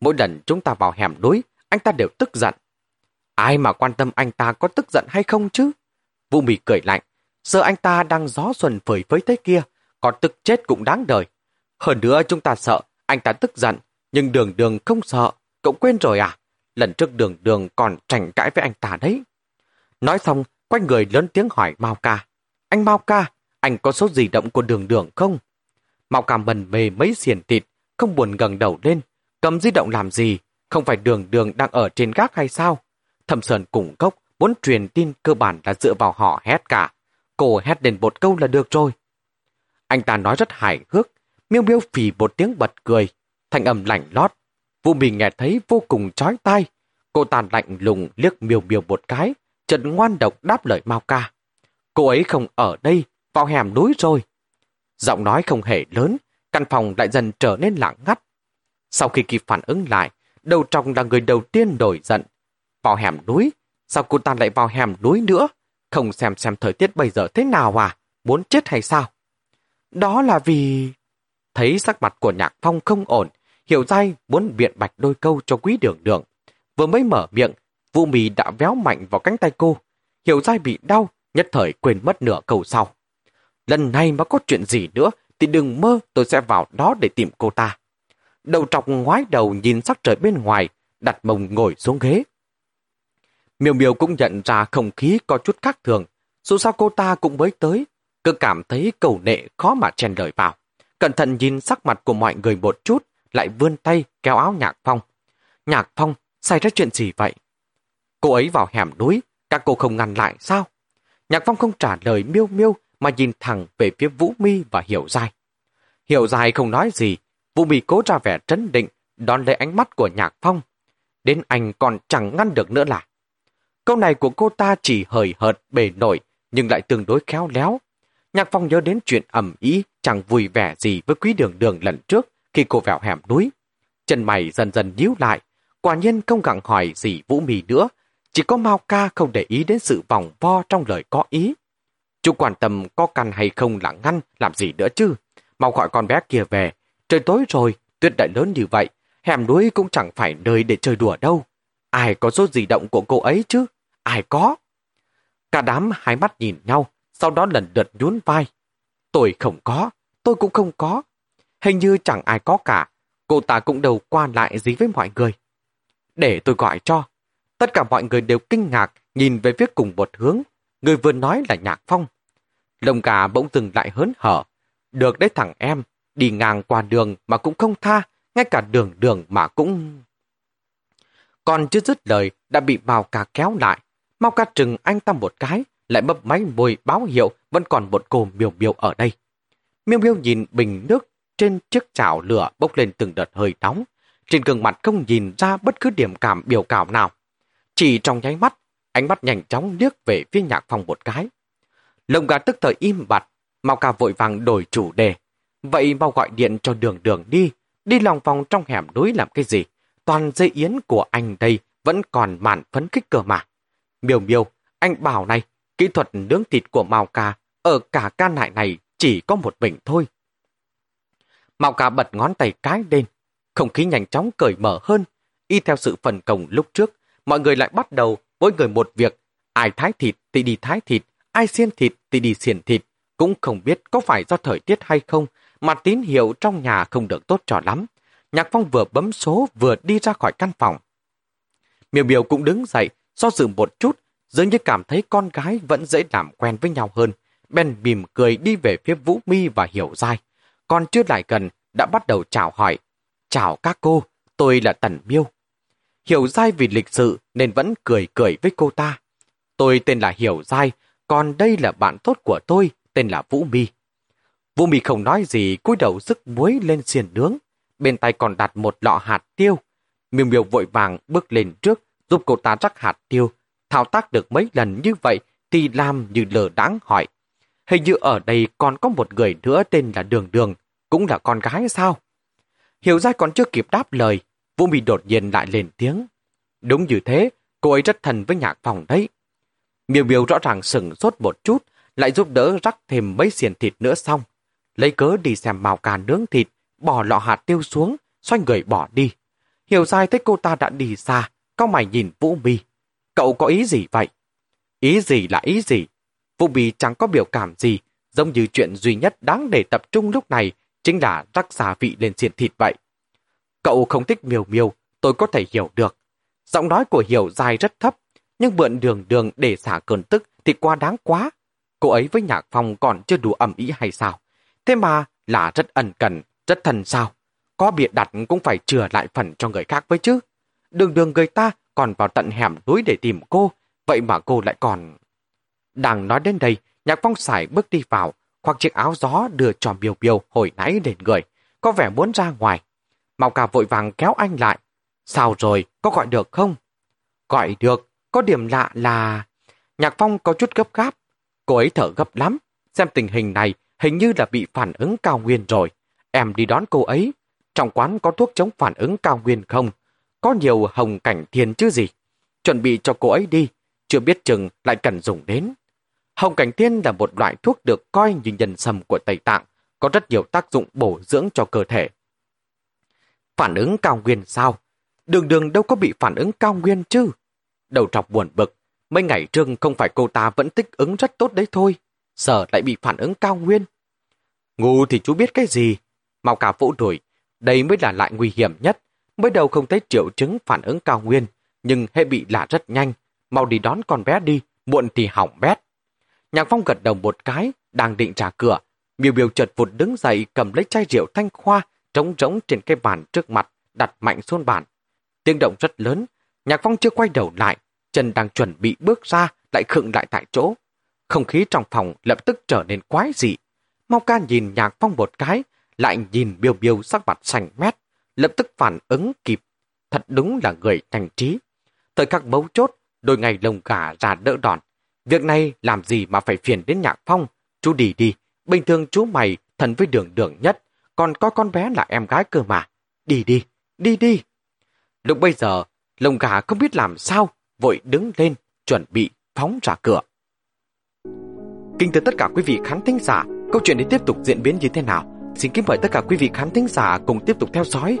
Mỗi lần chúng ta vào hẻm núi, anh ta đều tức giận. Ai mà quan tâm anh ta có tức giận hay không chứ? Vũ Mì cười lạnh, giờ anh ta đang gió xuân phơi phới thế kia, còn tức chết cũng đáng đời. Hơn nữa chúng ta sợ, anh ta tức giận, nhưng đường đường không sợ, cậu quên rồi à? Lần trước đường đường còn tranh cãi với anh ta đấy. Nói xong, quay người lớn tiếng hỏi Mao Ca. Anh Mao Ca, anh có số di động của đường đường không? Mao Ca bần về mấy xiền thịt, không buồn gần đầu lên, cầm di động làm gì? Không phải đường đường đang ở trên gác hay sao? Thẩm Sơn cùng cốc muốn truyền tin cơ bản là dựa vào họ hét cả. Cô hét đến một câu là được rồi. Anh ta nói rất hài hước, miêu miêu phì một tiếng bật cười, thanh âm lạnh lót. Vũ Bình nghe thấy vô cùng chói tai. Cô tàn lạnh lùng liếc miều miều một cái, trận ngoan độc đáp lời Mao ca. Cô ấy không ở đây, vào hẻm núi rồi. Giọng nói không hề lớn, căn phòng lại dần trở nên lặng ngắt. Sau khi kịp phản ứng lại, đầu trong là người đầu tiên đổi giận. Vào hẻm núi, sao cô ta lại vào hẻm núi nữa? Không xem xem thời tiết bây giờ thế nào à? Muốn chết hay sao? Đó là vì... Thấy sắc mặt của nhạc phong không ổn, hiểu dai muốn biện bạch đôi câu cho quý đường đường. Vừa mới mở miệng, Vũ Mì đã véo mạnh vào cánh tay cô. Hiểu dai bị đau, nhất thời quên mất nửa câu sau. Lần này mà có chuyện gì nữa, thì đừng mơ tôi sẽ vào đó để tìm cô ta. Đầu trọc ngoái đầu nhìn sắc trời bên ngoài, đặt mông ngồi xuống ghế. Miêu Miêu cũng nhận ra không khí có chút khác thường, dù sao cô ta cũng mới tới, cứ cảm thấy cầu nệ khó mà chen lời vào. Cẩn thận nhìn sắc mặt của mọi người một chút, lại vươn tay kéo áo Nhạc Phong. Nhạc Phong, xảy ra chuyện gì vậy? Cô ấy vào hẻm núi, các cô không ngăn lại sao? Nhạc Phong không trả lời miêu miêu mà nhìn thẳng về phía Vũ Mi và Hiểu Giai. Hiểu Giai không nói gì, Vũ Mi cố ra vẻ trấn định, đón lấy ánh mắt của Nhạc Phong. Đến anh còn chẳng ngăn được nữa là. Câu này của cô ta chỉ hời hợt bề nổi, nhưng lại tương đối khéo léo. Nhạc Phong nhớ đến chuyện ẩm ý, chẳng vui vẻ gì với quý đường đường lần trước khi cô vào hẻm núi. Chân mày dần dần nhíu lại, quả nhiên không gặng hỏi gì Vũ Mì nữa, chỉ có Mao Ca không để ý đến sự vòng vo trong lời có ý. Chú quan tâm có căn hay không là ngăn, làm gì nữa chứ. Mau gọi con bé kia về. Trời tối rồi, tuyết đại lớn như vậy, hẻm núi cũng chẳng phải nơi để chơi đùa đâu. Ai có số di động của cô ấy chứ? Ai có? Cả đám hai mắt nhìn nhau, sau đó lần lượt nhún vai. Tôi không có, tôi cũng không có. Hình như chẳng ai có cả, cô ta cũng đầu qua lại gì với mọi người. Để tôi gọi cho. Tất cả mọi người đều kinh ngạc, nhìn về phía cùng một hướng. Người vừa nói là Nhạc Phong. Lồng gà bỗng dừng lại hớn hở. Được đấy thằng em, đi ngang qua đường mà cũng không tha, ngay cả đường đường mà cũng... Còn chưa dứt lời, đã bị Mao Cà kéo lại. Mao Ca trừng anh ta một cái, lại bấp máy môi báo hiệu vẫn còn một cô miêu miêu ở đây. Miêu miêu nhìn bình nước trên chiếc chảo lửa bốc lên từng đợt hơi nóng. Trên gương mặt không nhìn ra bất cứ điểm cảm biểu cảm nào. Chỉ trong nháy mắt, ánh mắt nhanh chóng liếc về phía nhạc phong một cái. Lồng gà tức thời im bặt, Mao ca vội vàng đổi chủ đề. Vậy mau gọi điện cho đường đường đi, đi lòng vòng trong hẻm núi làm cái gì? Toàn dây yến của anh đây vẫn còn màn phấn khích cơ mà. Miêu miêu, anh bảo này, kỹ thuật nướng thịt của Mao ca ở cả ca nại này chỉ có một mình thôi. Mao Cà bật ngón tay cái lên, không khí nhanh chóng cởi mở hơn. Y theo sự phần công lúc trước, mọi người lại bắt đầu mỗi người một việc. Ai thái thịt thì đi thái thịt, ai xiên thịt thì đi xiên thịt. Cũng không biết có phải do thời tiết hay không, mà tín hiệu trong nhà không được tốt cho lắm. Nhạc Phong vừa bấm số vừa đi ra khỏi căn phòng. Miêu Miêu cũng đứng dậy, do dự một chút, dường như cảm thấy con gái vẫn dễ làm quen với nhau hơn. Ben mỉm cười đi về phía Vũ Mi và Hiểu Giai. Còn chưa lại gần, đã bắt đầu chào hỏi. Chào các cô, tôi là Tần Miêu. Hiểu Giai vì lịch sự nên vẫn cười cười với cô ta. Tôi tên là Hiểu Giai, còn đây là bạn tốt của tôi, tên là Vũ Mi. Vũ Mi không nói gì, cúi đầu sức muối lên xiên nướng. Bên tay còn đặt một lọ hạt tiêu. Miêu Miêu vội vàng bước lên trước, giúp cô ta rắc hạt tiêu. Thao tác được mấy lần như vậy thì làm như lờ đáng hỏi. Hình như ở đây còn có một người nữa tên là Đường Đường, cũng là con gái sao? Hiểu ra còn chưa kịp đáp lời, Vũ Mi đột nhiên lại lên tiếng. Đúng như thế, cô ấy rất thân với nhạc phòng đấy. Miêu miêu rõ ràng sừng sốt một chút, lại giúp đỡ rắc thêm mấy xiên thịt nữa xong. Lấy cớ đi xem màu cà nướng thịt, bỏ lọ hạt tiêu xuống, xoay người bỏ đi. Hiểu sai thấy cô ta đã đi xa, cao mày nhìn Vũ Mi. Cậu có ý gì vậy? Ý gì là ý gì? Vũ bì chẳng có biểu cảm gì, giống như chuyện duy nhất đáng để tập trung lúc này chính là rắc xà vị lên xiên thịt vậy. Cậu không thích miêu miêu, tôi có thể hiểu được. Giọng nói của Hiểu dài rất thấp, nhưng mượn đường đường để xả cơn tức thì quá đáng quá. Cô ấy với Nhạc Phong còn chưa đủ ẩm ý hay sao? Thế mà là rất ẩn cần, rất thần sao? có bịa đặt cũng phải chừa lại phần cho người khác với chứ. Đường đường người ta còn vào tận hẻm núi để tìm cô, vậy mà cô lại còn... Đang nói đến đây, Nhạc Phong xài bước đi vào, khoác chiếc áo gió đưa cho Miêu Miêu hồi nãy lên người, có vẻ muốn ra ngoài. Màu cà vội vàng kéo anh lại. Sao rồi, có gọi được không? Gọi được, có điểm lạ là... Nhạc Phong có chút gấp gáp. Cô ấy thở gấp lắm. Xem tình hình này, hình như là bị phản ứng cao nguyên rồi. Em đi đón cô ấy. Trong quán có thuốc chống phản ứng cao nguyên không? Có nhiều hồng cảnh thiên chứ gì? Chuẩn bị cho cô ấy đi. Chưa biết chừng lại cần dùng đến. Hồng cảnh tiên là một loại thuốc được coi như nhân sâm của Tây Tạng, có rất nhiều tác dụng bổ dưỡng cho cơ thể. Phản ứng cao nguyên sao? Đường đường đâu có bị phản ứng cao nguyên chứ? Đầu trọc buồn bực, mấy ngày trước không phải cô ta vẫn tích ứng rất tốt đấy thôi, sợ lại bị phản ứng cao nguyên. Ngu thì chú biết cái gì? Mau cả vũ đuổi, đây mới là lại nguy hiểm nhất. Mới đầu không thấy triệu chứng phản ứng cao nguyên, nhưng hệ bị lạ rất nhanh. Mau đi đón con bé đi, muộn thì hỏng bét. Nhạc Phong gật đầu một cái, đang định trả cửa. Miêu Miêu chợt vụt đứng dậy cầm lấy chai rượu thanh khoa trống rỗng trên cái bàn trước mặt, đặt mạnh xuống bàn. Tiếng động rất lớn, Nhạc Phong chưa quay đầu lại, chân đang chuẩn bị bước ra, lại khựng lại tại chỗ. Không khí trong phòng lập tức trở nên quái dị. Mau ca nhìn Nhạc Phong một cái, lại nhìn Biêu Biêu sắc mặt xanh mét, lập tức phản ứng kịp. Thật đúng là người thành trí. Thời các bấu chốt, đôi ngày lồng gà ra đỡ đòn. Việc này làm gì mà phải phiền đến Nhạc Phong? Chú đi đi, bình thường chú mày thần với đường đường nhất, còn coi con bé là em gái cơ mà. Đi đi, đi đi. Lúc bây giờ, lồng gà không biết làm sao, vội đứng lên, chuẩn bị phóng ra cửa. Kính thưa tất cả quý vị khán thính giả, câu chuyện này tiếp tục diễn biến như thế nào? Xin kính mời tất cả quý vị khán thính giả cùng tiếp tục theo dõi.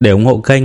Để ủng hộ kênh,